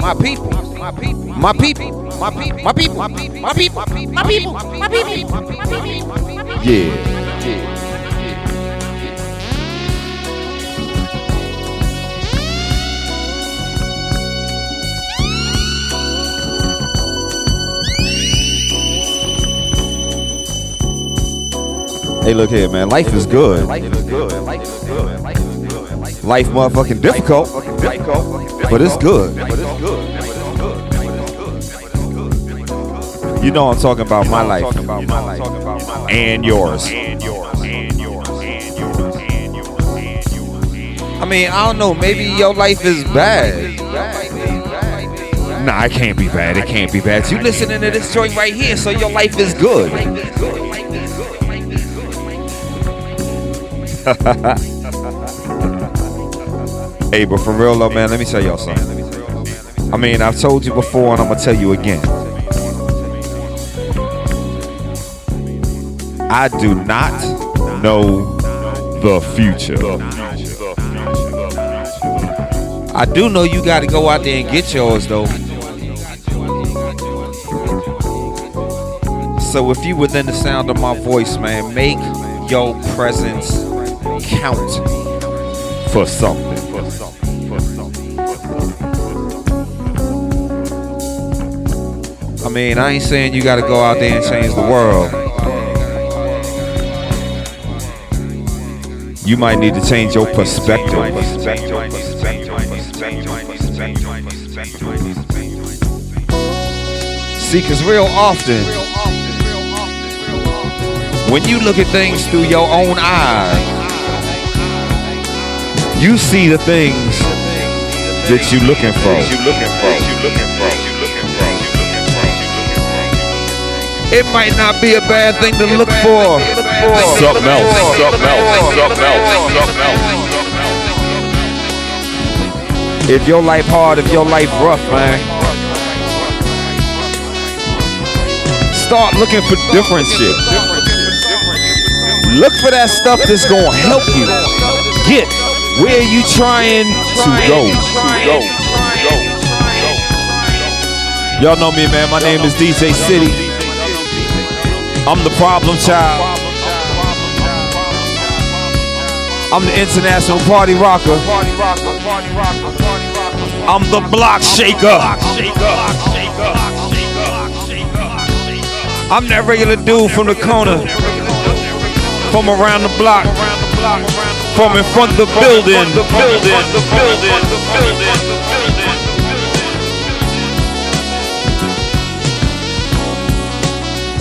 My people. My people. My people. My people. My people. My people. My people. Yeah. Hey, look here, man. Life is good. Life motherfucking difficult, but it's good. You know I'm talking about my life and yours. I mean, I don't know. Maybe your life is bad. Nah, it can't be bad. It can't be bad. You listening to this joint right here, so your life is good. [LAUGHS] hey, but for real though, man, let me tell y'all something. I mean, I've told you before, and I'm gonna tell you again. I do not know the future. I do know you got to go out there and get yours, though. So if you within the sound of my voice, man, make your presence count for something. Mean, I ain't saying you got to go out there and change the world. You might need to change your perspective. See, because real often, when you look at things through your own eyes, you see the things that you're looking for. It might not be a bad thing to look for. Something else. Something else. Something else. Something else. If your life hard, if your life rough, man. Start looking for different shit. Look for that stuff that's gonna help you get where you trying to go. Y'all know me, man. My name is DJ City. I'm the problem child. I'm the international party rocker. I'm the block shaker. I'm that regular dude from the corner, from around the block, from in front of the building.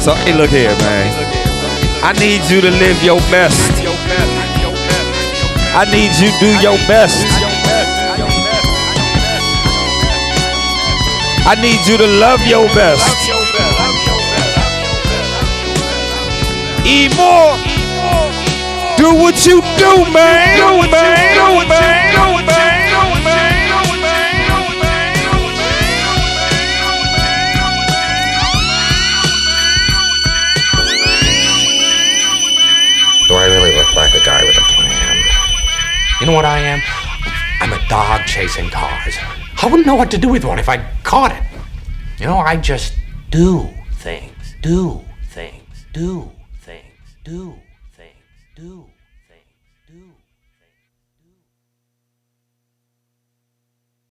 So hey, look here, man. I need you to live your best. I need you to do your best. I need you to love your best. E more. Do what you do, man. Do what you do, man. You know what I am? I'm a dog chasing cars. I wouldn't know what to do with one if I caught it. You know, I just do things, do things, do